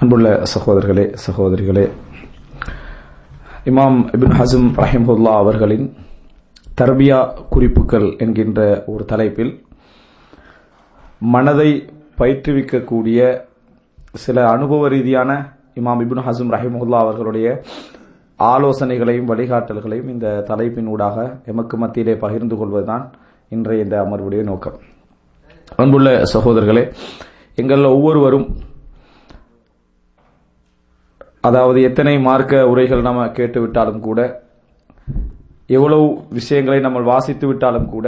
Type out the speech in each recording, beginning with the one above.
அன்புள்ள சகோதரர்களே சகோதரிகளே இமாம் இபின் ஹசம் ரஹிமுல்லா அவர்களின் தர்பியா குறிப்புகள் என்கின்ற ஒரு தலைப்பில் மனதை பயிற்றுவிக்கக்கூடிய சில அனுபவ ரீதியான இமாம் இபின் ஹசம் ரஹிமுல்லா அவர்களுடைய ஆலோசனைகளையும் வழிகாட்டல்களையும் இந்த தலைப்பின் ஊடாக எமக்கு மத்தியிலே பகிர்ந்து கொள்வதுதான் இன்றைய இந்த அமர்வுடைய நோக்கம். அன்புள்ள சகோதரர்களே எங்கள் ஒவ்வொருவரும் அதாவது எத்தனை மார்க்க உரைகள் நம்ம கேட்டுவிட்டாலும் கூட எவ்வளவு விஷயங்களை நம்ம வாசித்து விட்டாலும் கூட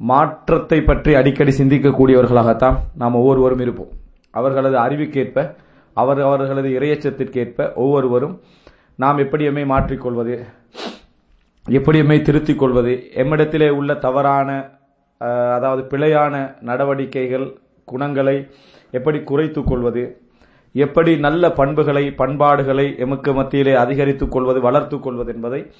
மாற்றத்தை பற்றி அடிக்கடி சிந்திக்கக்கூடியவர்களாகத்தான் நாம் ஒவ்வொருவரும் இருப்போம். அவர்களது அறிவுக்கேற்ப அவர் அவர்களது இரையச்சத்திற்கேற்ப ஒவ்வொருவரும் நாம் எப்படியுமே மாற்றிக்கொள்வது எப்படியுமே திருத்திக் கொள்வது எம்மிடத்திலே உள்ள தவறான அதாவது பிழையான நடவடிக்கைகள் குணங்களை எப்படி குறைத்துக் கொள்வது எப்படி நல்ல பண்புகளை பண்பாடுகளை எமக்கு மத்தியிலே அதிகரித்துக் கொள்வது வளர்த்துக் கொள்வது என்பதை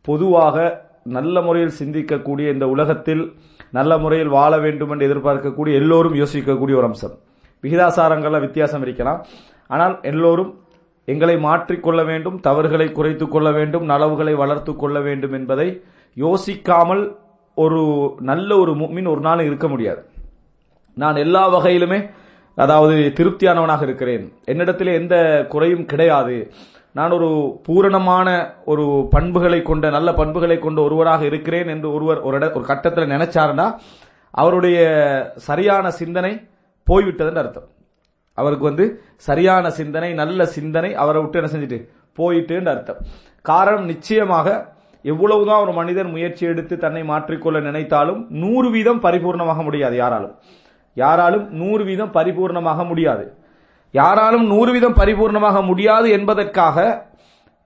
பொதுவாக நல்ல முறையில் சிந்திக்கக்கூடிய இந்த உலகத்தில் நல்ல முறையில் வாழ வேண்டும் என்று எதிர்பார்க்கக்கூடிய எல்லோரும் யோசிக்கக்கூடிய ஒரு அம்சம். விகிதாசாரங்களில் வித்தியாசம் இருக்கலாம். ஆனால் எல்லோரும் எங்களை மாற்றிக்கொள்ள வேண்டும் தவறுகளை குறைத்துக் கொள்ள வேண்டும் நலவுகளை வளர்த்துக் கொள்ள வேண்டும் என்பதை யோசிக்காமல் ஒரு நல்ல ஒரு மின் ஒரு நாள் இருக்க முடியாது. நான் எல்லா வகையிலுமே அதாவது திருப்தியானவனாக இருக்கிறேன். என்னிடத்திலே எந்த குறையும் கிடையாது. நான் ஒரு பூரணமான ஒரு பண்புகளை கொண்ட நல்ல பண்புகளை கொண்ட ஒருவராக இருக்கிறேன் என்று ஒருவர் ஒரு இட ஒரு கட்டத்தில் நினைச்சாருன்னா அவருடைய சரியான சிந்தனை போய்விட்டதுன்னு அர்த்தம். அவருக்கு வந்து சரியான சிந்தனை நல்ல சிந்தனை அவரை விட்டு என்ன செஞ்சுட்டு? போயிட்டுன்னு அர்த்தம். காரணம் நிச்சயமாக எவ்வளவுதான் ஒரு மனிதன் முயற்சி எடுத்து தன்னை மாற்றிக்கொள்ள நினைத்தாலும் நூறு வீதம் பரிபூர்ணமாக முடியாது யாராலும். யாராலும் நூறு வீதம் பரிபூர்ணமாக முடியாது. யாராலும் நூறு வீதம் பரிபூர்ணமாக முடியாது என்பதற்காக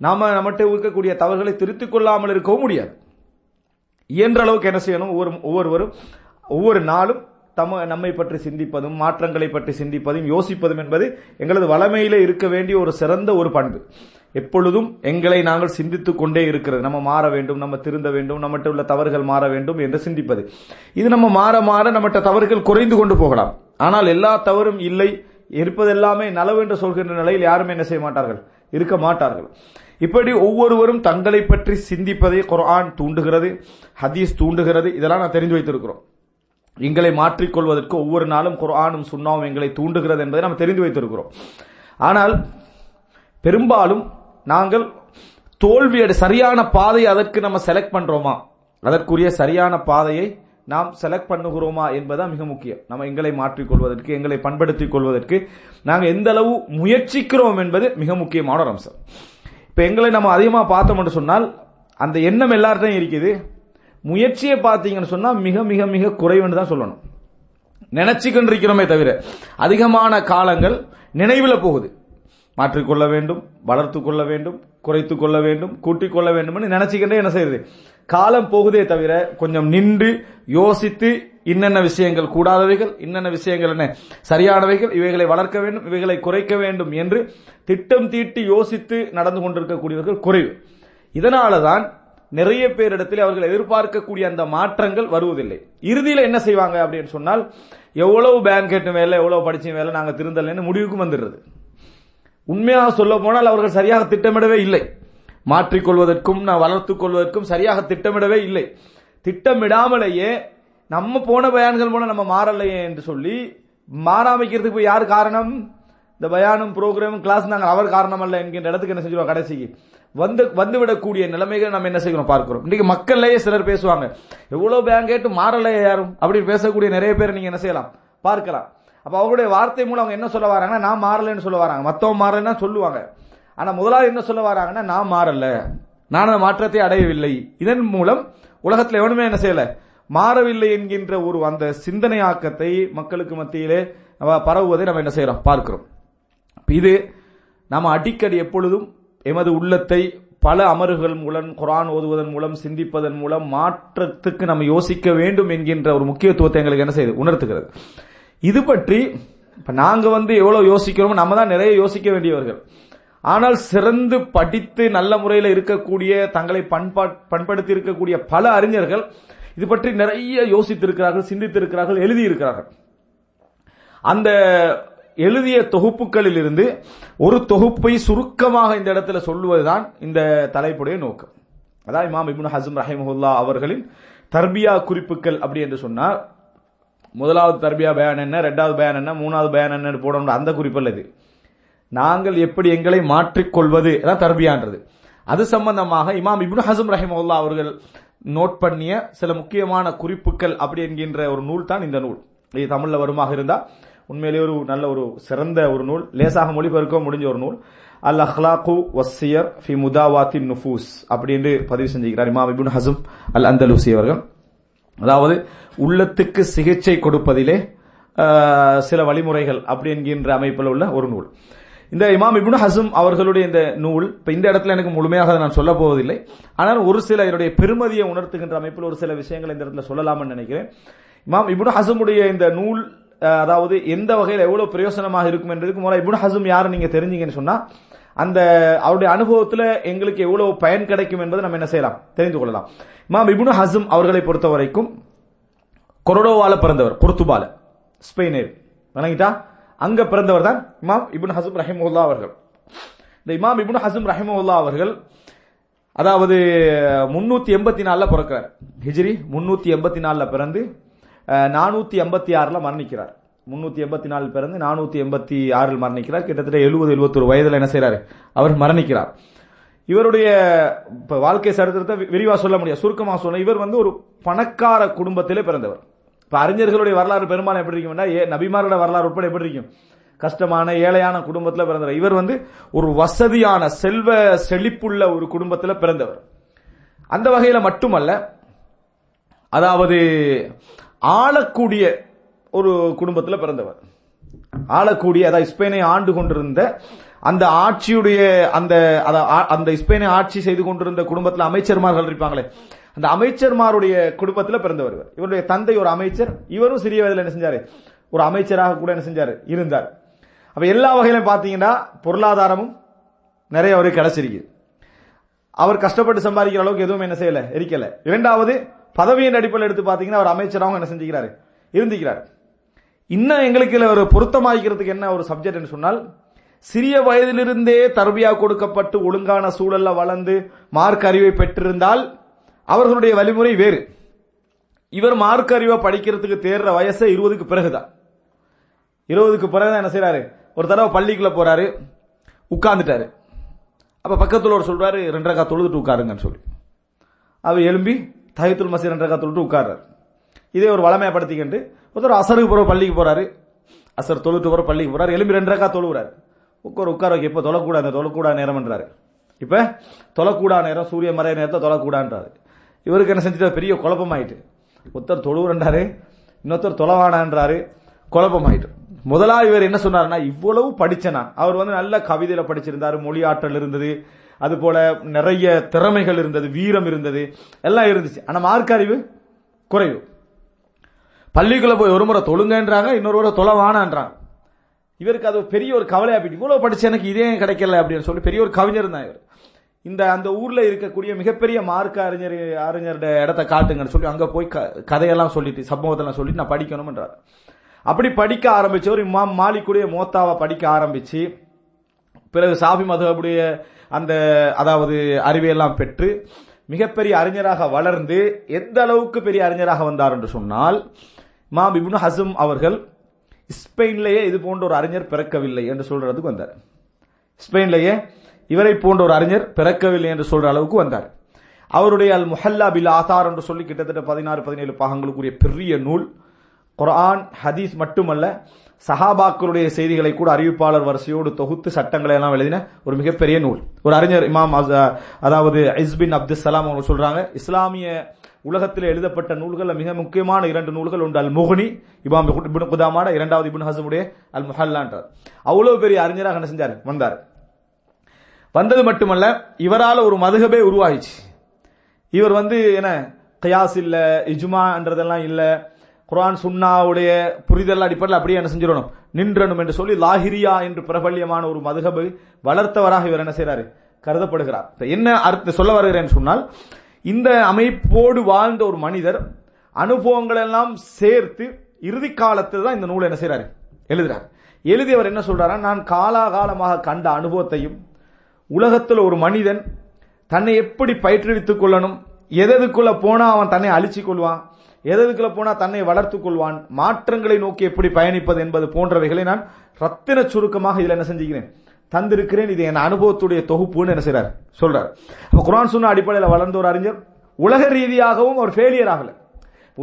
நாம நம்மகிட்ட இருக்கக்கூடிய தவறுகளை திருத்திக் கொள்ளாமல் இருக்கவும் முடியாது. இயன்ற அளவுக்கு என்ன செய்யணும்? ஒவ்வொரு ஒவ்வொருவரும் ஒவ்வொரு நாளும் தம நம்மை பற்றி சிந்திப்பதும் மாற்றங்களை பற்றி சிந்திப்பதும் யோசிப்பதும் என்பது எங்களது வளமையிலே இருக்க வேண்டிய ஒரு சிறந்த ஒரு பண்பு. எப்பொழுதும் எங்களை நாங்கள் சிந்தித்துக் கொண்டே இருக்கிறது. நம்ம மாற வேண்டும் நம்ம திருந்த வேண்டும் நம்மகிட்ட உள்ள தவறுகள் மாற வேண்டும் என்று சிந்திப்பது. இது நம்ம மாற மாற நம்மகிட்ட தவறுகள் குறைந்து கொண்டு போகலாம். ஆனால் எல்லா தவறும் இல்லை. இருப்பதெல்லாமே நலவு என்று சொல்கின்ற நிலையில் யாருமே என்ன செய்ய மாட்டார்கள்? இருக்க மாட்டார்கள். இப்படி ஒவ்வொருவரும் தங்களை பற்றி சிந்திப்பதை குரான் தூண்டுகிறது ஹதீஸ் தூண்டுகிறது. இதெல்லாம் நான் தெரிந்து வைத்திருக்கிறோம். எங்களை மாற்றிக்கொள்வதற்கு ஒவ்வொரு நாளும் குரானும் சுண்ணாவும் எங்களை தூண்டுகிறது என்பதை நாம் தெரிந்து வைத்திருக்கிறோம். ஆனால் பெரும்பாலும் நாங்கள் தோல்வியடை சரியான பாதையை அதற்கு நம்ம செலக்ட் பண்றோமா? அதற்குரிய சரியான பாதையை நாம் செலக்ட் பண்ணுகிறோமா என்பதுதான் மிக முக்கியம். நம்ம எங்களை மாற்றிக்கொள்வதற்கு எங்களை பண்படுத்திக் கொள்வதற்கு நாங்கள் எந்த அளவு முயற்சிக்கிறோம் என்பது மிக முக்கியமான ஒரு அம்சம். இப்போ எங்களை நம்ம அதிகமாக பார்த்தோம்னு சொன்னால் அந்த எண்ணம் எல்லார்ட்டையும் இருக்குது. முயற்சியை பார்த்தீங்கன்னு சொன்னால் மிக மிக மிக குறைவுன்னு தான் சொல்லணும். நினைச்சுக்கிட்டு இருக்கிறோமே தவிர அதிகமான காலங்கள் நினைவில் போகுது. மாற்றிக்கொள்ள வேண்டும் வளர்த்து கொள்ள வேண்டும் குறைத்து கொள்ள வேண்டும் கூட்டிக் கொள்ள வேண்டும் நினைச்சுக்கிட்டே என்ன செய்யுது? காலம் போகுதே தவிர கொஞ்சம் நின்று யோசித்து இன்னென்ன விஷயங்கள் கூடாதவைகள் இன்னென்ன விஷயங்கள் என்ன சரியானவைகள் இவைகளை வளர்க்க வேண்டும் இவைகளை குறைக்க வேண்டும் என்று திட்டம் தீட்டி யோசித்து நடந்து கொண்டிருக்கக்கூடியவர்கள் குறைவு. இதனாலதான் நிறைய பேரிடத்தில் அவர்கள் எதிர்பார்க்கக்கூடிய அந்த மாற்றங்கள் வருவதில்லை. இறுதியில் என்ன செய்வாங்க அப்படின்னு சொன்னால் எவ்வளவு பேங்க் கேட்டு வேலை எவ்வளவு படிச்ச வேலை நாங்கள் திருந்தலைன்னு முடிவுக்கு வந்துடுறது. உண்மையாக சொல்ல போனால் அவர்கள் சரியாக திட்டமிடவே இல்லை. மாற்றிக்கொள்வதற்கும் நான் வளர்த்துக் கொள்வதற்கும் சரியாக திட்டமிடவே இல்லை. திட்டமிடாமலேயே நம்ம போன பயான்கள் மூலம் நம்ம மாறலையே என்று சொல்லி மாறாமைக்கிறதுக்கு போய் யார் காரணம்? இந்த பயானும் ப்ரோக்ராமும் கிளாஸ் நாங்கள் அவர் காரணம் அல்ல என்கின்ற இடத்துக்கு என்ன செஞ்சிருவோம் கடைசிக்கு? வந்து வந்துவிடக்கூடிய நிலைமைகள் நம்ம என்ன செய்யணும் பார்க்கிறோம். இன்னைக்கு மக்கள்லயே சிலர் பேசுவாங்க எவ்வளவு பேங்க் கேட்டு மாறலையே யாரும்? அப்படி பேசக்கூடிய நிறைய பேர் நீங்க என்ன செய்யலாம்? பார்க்கலாம். அப்ப அவருடைய வார்த்தை மூலம் அவங்க என்ன சொல்ல வராங்கன்னா நான் மாறலைன்னு சொல்ல வராங்க. மத்தவங்க மாறலன்னா சொல்லுவாங்க. ஆனா முதலாவது என்ன சொல்ல வராங்கன்னா நான் மாறல. நான் அந்த மாற்றத்தை அடையவில்லை. இதன் மூலம் உலகத்தில் எவனுமே என்ன செய்யல? மாறவில்லை என்கின்ற ஒரு அந்த சிந்தனையாக்கத்தை மக்களுக்கு மத்தியிலே நம்ம பரவுவதை நம்ம என்ன செய்யறோம்? பார்க்கிறோம். இது நாம் அடிக்கடி எப்பொழுதும் எமது உள்ளத்தை பல அமர்வுகள் மூலம் குரான் ஓதுவதன் மூலம் சிந்திப்பதன் மூலம் மாற்றத்துக்கு நம்ம யோசிக்க வேண்டும் என்கின்ற ஒரு முக்கியத்துவத்தை எங்களுக்கு என்ன செய்யுது? உணர்த்துகிறது. இது பற்றி இப்போ நாங்க வந்து எவ்வளவு யோசிக்கிறோமோ நம்ம தான் நிறைய யோசிக்க வேண்டியவர்கள். ஆனால் சிறந்து படித்து நல்ல முறையில் இருக்கக்கூடிய தங்களை பண்பா பண்படுத்தி இருக்கக்கூடிய பல அறிஞர்கள் இது பற்றி நிறைய யோசித்திருக்கிறார்கள் சிந்தித்திருக்கிறார்கள் எழுதியிருக்கிறார்கள். அந்த எழுதிய தொகுப்புகளில் இருந்து ஒரு தொகுப்பை சுருக்கமாக இந்த இடத்துல சொல்லுவதுதான் இந்த தலைப்புடைய நோக்கம். அதான் இமாம் இப்னு ஹசம் ரஹிமஹுல்லா அவர்களின் தர்பியா குறிப்புகள் அப்படி என்று சொன்னார். முதலாவது தர்பியா பயன் என்ன ரெண்டாவது பயன் என்ன மூணாவது பயன் என்ன போடணும் அந்த குறிப்பில் இது. நாங்கள் எப்படி எங்களை மாற்றிக்கொள்வது தான் தர்பியான்றது. அது சம்பந்தமாக இமாம் இப்னு ஹசம் ரஹிமஹுல்லா அவர்கள் நோட் பண்ணிய சில முக்கியமான குறிப்புகள் அப்படி என்கின்ற ஒரு நூல் தான் இந்த நூல். இது தமிழ்ல வருமாக இருந்தா உண்மையிலேயே ஒரு நல்ல ஒரு சிறந்த ஒரு நூல் லேசாக மொழிபெயர்க்க முடிஞ்ச ஒரு நூல். அல் அஹ்லாக்கு வஸ்ஸியர் ஃபி முதாவாத்தின் நுஃபூஸ் அப்படின்னு பதிவு செஞ்சுக்கிறார் இமாம் இபுன் ஹசம் அல் அந்தலூசி அவர்கள். அதாவது உள்ளத்துக்கு சிகிச்சை கொடுப்பதிலே சில வழிமுறைகள் அப்படி என்கின்ற அமைப்பில் உள்ள ஒரு நூல். இந்த இமாம் இப்னு ஹசம் அவர்களுடைய இந்த நூல் இப்ப இந்த இடத்துல எனக்கு முழுமையாக அதை நான் சொல்ல போவதில்லை. ஆனால் ஒரு சில இதனுடைய பெருமதியை உணர்த்துகின்ற அமைப்பில் ஒரு சில விஷயங்களை இந்த இடத்துல சொல்லலாம்னு நினைக்கிறேன். இமாம் இப்னு ஹசமுடைய இந்த நூல் அதாவது எந்த வகையில் எவ்வளவு பிரயோசனமாக இருக்கும் என்றதுக்கு முதல்ல இப்னு ஹசம் யாரு நீங்க தெரிஞ்சீங்கன்னு சொன்னா அந்த அவருடைய அனுபவத்துல எங்களுக்கு எவ்வளவு பயன் கிடைக்கும் என்பதை நம்ம என்ன செய்யலாம்? தெரிந்து கொள்ளலாம். இமாம் இபுனு ஹசம் அவர்களை பொறுத்த வரைக்கும் கொரடோவால பிறந்தவர் குர்துபால ஸ்பெயினர் வணங்கிட்டா அங்க பிறந்தவர் தான் இமாம் இபுன் ஹசம் ரஹிமுல்லா அவர்கள். இந்த இமாம் இபுன் ஹசம் ரஹிமுல்லா அவர்கள் அதாவது முன்னூத்தி எண்பத்தி நாலுல பிறக்கிறார். ஹிஜ்ரி முன்னூத்தி எண்பத்தி நாலுல பிறந்து நானூத்தி எண்பத்தி ஆறுல மரணிக்கிறார். முன்னூத்தி எண்பத்தி நாலு பிறந்து நானூத்தி எண்பத்தி ஆறில் மரணிக்கிறார். கிட்டத்தட்ட எழுபது எழுபத்தொரு வயதில் என்ன செய்றாரு? அவர் மரணிக்கிறார். இவருடைய வாழ்க்கை சரித்திரத்தை விரிவா சொல்ல முடியாது. சுருக்கமா சொல்ல இவர் வந்து ஒரு பணக்கார குடும்பத்திலே பிறந்தவர். இப்ப அறிஞர்களுடைய வரலாறு பெரும்பாலும் எப்படி இருக்கும்னா ஏ நபிமாரோட வரலாறு உட்பட எப்படி இருக்கும்? கஷ்டமான ஏழையான குடும்பத்தில் பிறந்தவர். இவர் வந்து ஒரு வசதியான செல்வ செழிப்புள்ள ஒரு குடும்பத்தில் பிறந்தவர். அந்த வகையில் மட்டுமல்ல அதாவது ஆளக்கூடிய ஒரு குடும்பத்தில் பிறந்தவர். ஆளக்கூடிய அதாவது ஸ்பெயினை ஆண்டு கொண்டிருந்த அந்த ஆட்சியுடைய அந்த ஆ- அந்த ஸ்பெயினை ஆட்சி செய்து கொண்டிருந்த குடும்பத்தில் அமைச்சர்மார்கள் இருப்பாங்களே அந்த அமைச்சர்மாருடைய குடும்பத்தில் பிறந்தவர் இவர். இவருடைய தந்தை ஒரு அமைச்சர் இவரும் சிறிய வயதில் என்ன செஞ்சாரு? ஒரு அமைச்சராக கூட என்ன செஞ்சாரு? இருந்தார். அப்ப எல்லா வகையிலும் பாத்தீங்கன்னா பொருளாதாரமும் நிறைய அவருக்கு கிடைச்சிருக்கு. அவர் கஷ்டப்பட்டு சம்பாதிக்கிற அளவுக்கு எதுவும் என்ன செய்யல இருக்கல இரண்டாவது பதவியின் அடிப்படையில் எடுத்து பாத்தீங்கன்னா அவர் அமைச்சராகவும் என்ன செஞ்சுக்கிறாரு? இருந்திக்கிறார். இன்னும் எங்களுக்கு இல்லை ஒரு பொருத்தமாக்கிறதுக்கு என்ன ஒரு சப்ஜெக்ட் சொன்னால் சிறிய வயதிலிருந்தே தர்பியா கொடுக்கப்பட்டு ஒழுங்கான சூழல்ல வளர்ந்து மார்க் அறிவை பெற்றிருந்தால் அவர்களுடைய வழிமுறை வேறு. இவர் மார்க் அறிவை படிக்கிறதுக்கு தேர்ற வயசு இருபதுக்கு பிறகுதான். இருபதுக்கு பிறகுதான் என்ன செய்யறாரு ஒரு தடவை பள்ளிக்குள்ள போறாரு உட்கார்ந்துட்டாரு. அப்ப பக்கத்துல ஒரு சொல்றாரு ரெண்டரை கா தொழுதுட்டு உட்காருங்கன்னு சொல்லி. அவர் எழும்பி தஹித்துல் மசி ரெண்டரை கா தொழுட்டு உட்கார்றாரு. இதே ஒரு வளமையை படுத்திக்கிட்டு ஒருத்தர் அசருக்கு போற பள்ளிக்கு போறாரு. அசர் தொழுட்டு போற பள்ளிக்கு போறாரு. எலும்பி ரெண்டரைக்கா தொழுகிறாரு உட்கார் உட்கார வைக்க. இப்போ தொழக்கூடாது அந்த தொழக்கூடா நேரம்ன்றாரு இப்ப தொழக்கூடா நேரம் சூரிய மறைய நேரத்தை தொழக்கூடான்றாரு இவருக்கு என்ன செஞ்சுட்டு பெரிய குழப்பமாயிட்டு. ஒருத்தர் தொழுவுறன்றாரு இன்னொருத்தர் தொலைவானான்றாரு குழப்பமாயிட்டு. முதலாவது இவர் என்ன சொன்னாருன்னா இவ்வளவு படிச்ச நான் அவர் வந்து நல்ல கவிதையில படிச்சிருந்தாரு மொழி ஆற்றல் இருந்தது அது போல நிறைய திறமைகள் இருந்தது வீரம் இருந்தது எல்லாம் இருந்துச்சு. ஆனா மார்க் அறிவு குறைவு. பள்ளிக்குள்ள போய் ஒரு முறை தொழுங்கன்றாங்க இன்னொரு முறை தொலைவானான்றாங்க இவருக்கு அது பெரிய ஒரு கவலை அப்படி இவ்வளவு படிச்ச எனக்கு இதே ஏன் கிடைக்கல அப்படின்னு சொல்லி பெரிய ஒரு கவிஞர் தான் இவர். இந்த அந்த ஊர்ல இருக்கக்கூடிய மிகப்பெரிய மார்க்க அறிஞர் அறிஞரோட இடத்த காட்டுங்கன்னு சொல்லி அங்க போய் க- கதையெல்லாம் சொல்லிட்டு சம்பவத்தெல்லாம் சொல்லிட்டு நான் படிக்கணும்ன்றார். அப்படி படிக்க ஆரம்பிச்சவர் இமாம் மாலிக்குடைய மோத்தாவை படிக்க ஆரம்பிச்சு பிறகு சாஃபி மதுஹபுடைய அந்த அதாவது அறிவையெல்லாம் பெற்று மிகப்பெரிய அறிஞராக வளர்ந்து எந்த அளவுக்கு பெரிய அறிஞராக வந்தார் என்று சொன்னால் மா இப்னு ஹசம் அவர்கள் ஸ்பெயின்லேயே இது போன்ற ஒரு அறிஞர் பிறக்கவில்லை என்று சொல்றதுக்கு வந்தார். ஸ்பெயின்லேயே இவரை போன்ற ஒரு அறிஞர் பிறக்கவில்லை என்று சொல்ற அளவுக்கு வந்தார். அவருடைய அல் முஹல்லா பில் ஆசார் என்று சொல்லி கிட்டத்தட்ட பதினாறு பதினேழு பாகங்களுக்குரிய பெரிய நூல். குரான் ஹதீஸ் மட்டுமல்ல சஹாபாக்களுடைய செய்திகளை கூட அறிவிப்பாளர் வரிசையோடு தொகுத்து சட்டங்களை எல்லாம் எழுதின ஒரு மிகப்பெரிய நூல். ஒரு அறிஞர் இமாம் அஸ்- அதாவது இஸ்பின் அப்துல் சலாம் அவங்க சொல்றாங்க இஸ்லாமிய உலகத்தில் எழுதப்பட்ட நூல்கள் மிக முக்கியமான இரண்டு நூல்கள் ஒன்று அல் முகுனி இபாம் இப்னு குதாமாட இரண்டாவது இபின் ஹசமுடைய அல் முஹல்லான்றார் அவ்வளவு பெரிய அறிஞராக என்ன செஞ்சார்? வந்தார். வந்தது மட்டுமல்ல இவரால் ஒரு மதுகபே உருவாயிச்சு இவர் வந்து என்ன கயாஸ் இல்ல இஜ்மான்றதெல்லாம் இல்ல குரான் சுன்னாவுடைய புரிதல் அடிப்படையில் அப்படியே என்ன செஞ்சிடணும். நின்றணும் என்று சொல்லி லாஹிரியா என்று பிரபல்யமான ஒரு மதுகபை வளர்த்தவராக இவர் என்ன செய்யறாரு கருதப்படுகிறார். என்ன அர்த்த சொல்ல வருகிறேன் சொன்னால் இந்த அமைப்போடு வாழ்ந்த ஒரு மனிதர் அனுபவங்கள் எல்லாம் சேர்த்து இறுதி காலத்தில் தான் இந்த நூலை என்ன செய்றாரு? எழுதுறார். எழுதியவர் என்ன சொல்றாரா நான் காலாகாலமாக கண்ட அனுபவத்தையும் உலகத்தில் ஒரு மனிதன் தன்னை எப்படி பயிற்றுவித்துக் கொள்ளணும் எதற்குள்ள போனா அவன் தன்னை அழிச்சு கொள்வான் எதற்குள்ள போனா தன்னை வளர்த்துக் கொள்வான் மாற்றங்களை நோக்கி எப்படி பயணிப்பது என்பது போன்றவைகளை நான் ரத்தின சுருக்கமாக இதில் என்ன செஞ்சுக்கிறேன். தந்திருக்கிறேன். இது என் அனுபவத்துடைய தொகுப்புன்னு என்ன செய்யறாரு சொல்றார். அப்ப குரான் சொன்ன அடிப்படையில் வளர்ந்த ஒரு அறிஞர் உலக ரீதியாகவும் அவர் ஃபெயிலியர் ஆகல.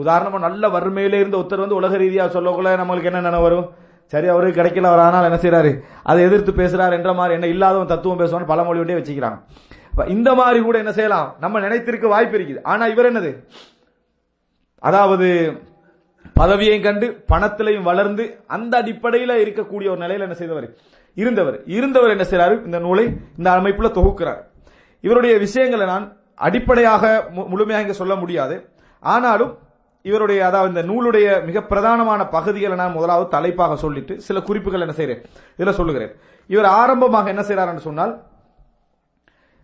உதாரணமா நல்ல வறுமையில இருந்த ஒருத்தர் வந்து உலக ரீதியாக சொல்லக்குள்ள நம்மளுக்கு என்ன நினைவு வரும்? சரி அவருக்கு கிடைக்கல அவர் ஆனால் என்ன செய்யறாரு அதை எதிர்த்து பேசுறாரு என்ற மாதிரி என்ன இல்லாதவன் தத்துவம் பேசுவான்னு பழமொழி விட்டே வச்சுக்கிறாங்க இந்த மாதிரி கூட என்ன செய்யலாம்? நம்ம நினைத்திருக்க வாய்ப்பு இருக்குது. ஆனா இவர் என்னது? அதாவது பதவியையும் கண்டு பணத்திலையும் வளர்ந்து அந்த அடிப்படையில இருக்கக்கூடிய ஒரு நிலையில என்ன செய்தவர்? இருந்தவர். இருந்தவர் என்ன செய்யறாரு இந்த நூலை இந்த அமைப்புல தொகுக்கிறார். இவருடைய விஷயங்களை நான் அடிப்படையாக மு- முழுமையாக இங்க சொல்ல முடியாது. ஆனாலும் இவருடைய அதாவது இந்த நூலுடைய மிக பிரதானமான பகுதிகளை நான் முதலாவது தலைப்பாக சொல்லிட்டு சில குறிப்புகள் என்ன செய்யறேன் இதுல சொல்லுகிறேன். இவர் ஆரம்பமாக என்ன செய்றாருன்னு சொன்னால்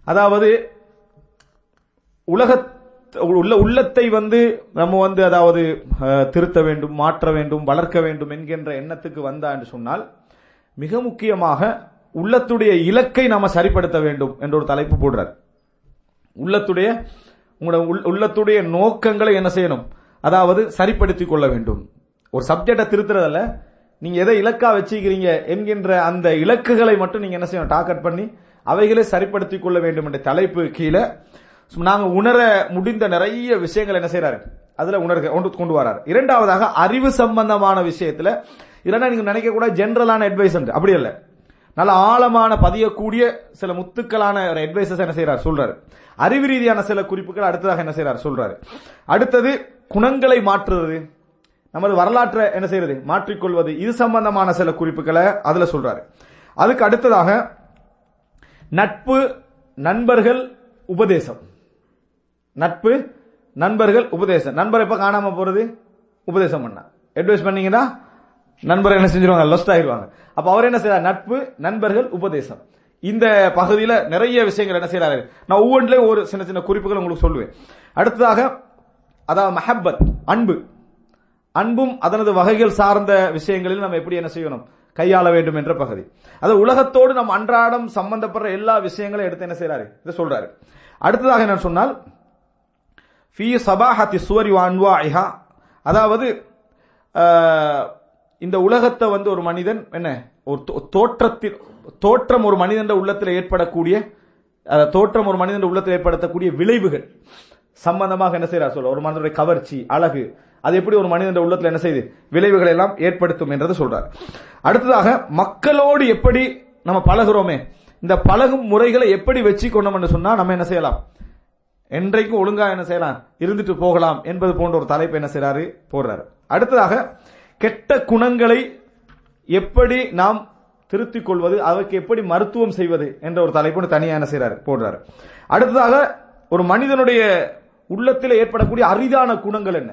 அதாவது உலக உள்ள உள்ளத்தை வந்து நம்ம வந்து அதாவது திருத்த வேண்டும் மாற்ற வேண்டும் வளர்க்க வேண்டும் என்கின்ற எண்ணத்துக்கு வந்தா என்று சொன்னால் மிக முக்கியமாக உள்ளத்துடைய இலக்கை நாம சரிப்படுத்த வேண்டும் என்ற ஒரு தலைப்பு போடுறார். உள்ளத்துடைய உங்களோட உள்- உள்ளத்துடைய நோக்கங்களை என்ன செய்யணும்? அதாவது சரிப்படுத்திக் கொள்ள வேண்டும். ஒரு சப்ஜெக்டை திருத்துறதல்ல. நீங்க எதை இலக்கா வச்சுக்கிறீங்க என்கின்ற அந்த இலக்குகளை மட்டும் நீங்க என்ன செய்யணும்? டார்கெட் பண்ணி அவைகளை சரிப்படுத்திக் கொள்ள வேண்டும் என்ற தலைப்பு கீழே. நாங்க உணர முடிந்த நிறைய விஷயங்கள் என்ன செய்யறாரு அதுல உணர்க ஒன்று கொண்டு வராரு. இரண்டாவதாக அறிவு சம்பந்தமான விஷயத்துல இல்லைன்னா நீங்க நினைக்க கூட ஜென்ரலான அட்வைஸ் அப்படி இல்ல நல்ல ஆழமான பதியக்கூடிய சில முத்துக்களான அட்வைசஸ் என்ன செய்யறாரு சொல்றாரு. அறிவு ரீதியான சில குறிப்புகள் அடுத்ததாக என்ன செய்யறாரு சொல்றாரு. அடுத்தது குணங்களை மாற்றுறது நமது வரலாற்றை என்ன செய்யறது மாற்றிக்கொள்வது. இது சம்பந்தமான சில குறிப்புகளை அதுல சொல்றாரு. அதுக்கு அடுத்ததாக நட்பு நண்பர்கள் உபதேசம். நட்பு நண்பர்கள் உபதேசம். நண்பர் எப்ப காணாம போறது? உபதேசம் பண்ண. அட்வைஸ் பண்ணீங்கன்னா நண்பர் என்ன செஞ்சிருவாங்க? லொஸ்ட் ஆயிடுவாங்க அப்ப அவர் என்ன செய்யறார் நட்பு நண்பர்கள் உபதேசம். இந்த பகுதியில நிறைய விஷயங்கள் என்ன செய்யறாரு நான் ஒவ்வொன்றிலையும் ஒரு சின்ன சின்ன குறிப்புகள் உங்களுக்கு சொல்லுவேன். அடுத்ததாக அதாவது மஹப்பத் அன்பு. அன்பும் அதனது வகைகள் சார்ந்த விஷயங்களில் நம்ம எப்படி என்ன செய்யணும்? கையாள வேண்டும் என்ற பகுதி. அது உலகத்தோடு நம் அன்றாடம் சம்பந்தப்படுற எல்லா விஷயங்களையும் எடுத்து என்ன செய்யறாரு இதை சொல்றாரு. அடுத்ததாக என்ன சொன்னால் ஃபி சபாஹத்தி சுவரி அன்வாஹா அதாவது இந்த உலகத்தை வந்து ஒரு மனிதன் என்ன? ஒரு தோ- தோற்றத்தில் தோற்றம் ஒரு மனிதன் உள்ளத்தில் ஏற்படக்கூடிய தோற்றம் ஒரு மனிதன் உள்ளத்தில் ஏற்படுத்தக்கூடிய விளைவுகள். சம்பந்தமாக என்ன செய்யறா சொல்ற ஒரு மனிதனுடைய கவர்ச்சி அழகு அது எப்படி ஒரு மனிதன் உள்ளத்தில் என்ன செய்யுது விளைவுகளை எல்லாம் ஏற்படுத்தும் என்றது சொல்றாரு. அடுத்ததாக மக்களோடு எப்படி நம்ம பழகுறோமே இந்த பழகும் முறைகளை எப்படி வச்சு கொண்டோம்னு சொன்னா நம்ம என்ன செய்யலாம்? என்றைக்கும் ஒழுங்கா என்ன செய்யலாம்? இருந்துட்டு போகலாம் என்பது போன்ற ஒரு தலைப்பு என்ன செய்யறாரு போடுறாரு. அடுத்ததாக கெட்ட குணங்களை எப்படி நாம் திருத்திக் கொள்வது அதற்கு எப்படி மருத்துவம் செய்வது என்ற ஒரு தலைப்பு தனியான செய்கிறார் செய்யறாரு போடுறாரு. அடுத்ததாக ஒரு மனிதனுடைய உள்ளத்தில் ஏற்படக்கூடிய அரிதான குணங்கள் என்ன?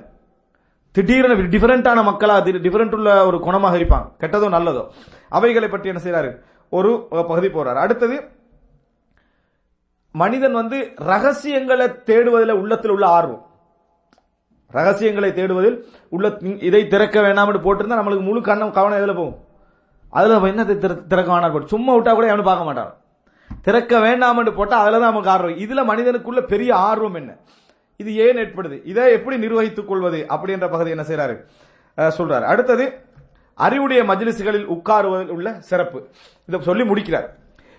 திடீரென டிஃபரெண்டான மக்களா டிஃபரெண்ட் உள்ள ஒரு குணமாக இருப்பாங்க. கெட்டதோ நல்லதோ. அவைகளை பற்றி என்ன செய்யறாரு ஒரு பகுதி போறார் அடுத்தது மனிதன் வந்து ரகசியங்களை தேடுவதில் உள்ளத்தில் உள்ள ஆர்வம். ரகசியங்களை தேடுவதில் உள்ள இதை திறக்க வேண்டாம்னு போட்டிருந்தா நம்மளுக்கு முழு கண்ணம் கவனம் எதில் போகும்? அதில் என்ன திற- திறக்க வேணாம் போட்டு சும்மா விட்டா கூட எவனும் பார்க்க மாட்டான் திறக்க வேண்டாம்னு போட்டால் அதில் தான் நமக்கு ஆர்வம். இதில் மனிதனுக்குள்ள பெரிய ஆர்வம் என்ன? இது ஏன் ஏற்படுது? இதை எப்படி நிர்வகித்துக் கொள்வது? அப்படின்ற பகுதி என்ன செய்யறாரு சொல்றாரு. அடுத்தது அறிவுடைய மஜ்லிசுகளில் உட்காருவதில் உள்ள சிறப்பு. இதை சொல்லி முடிக்கிறார்.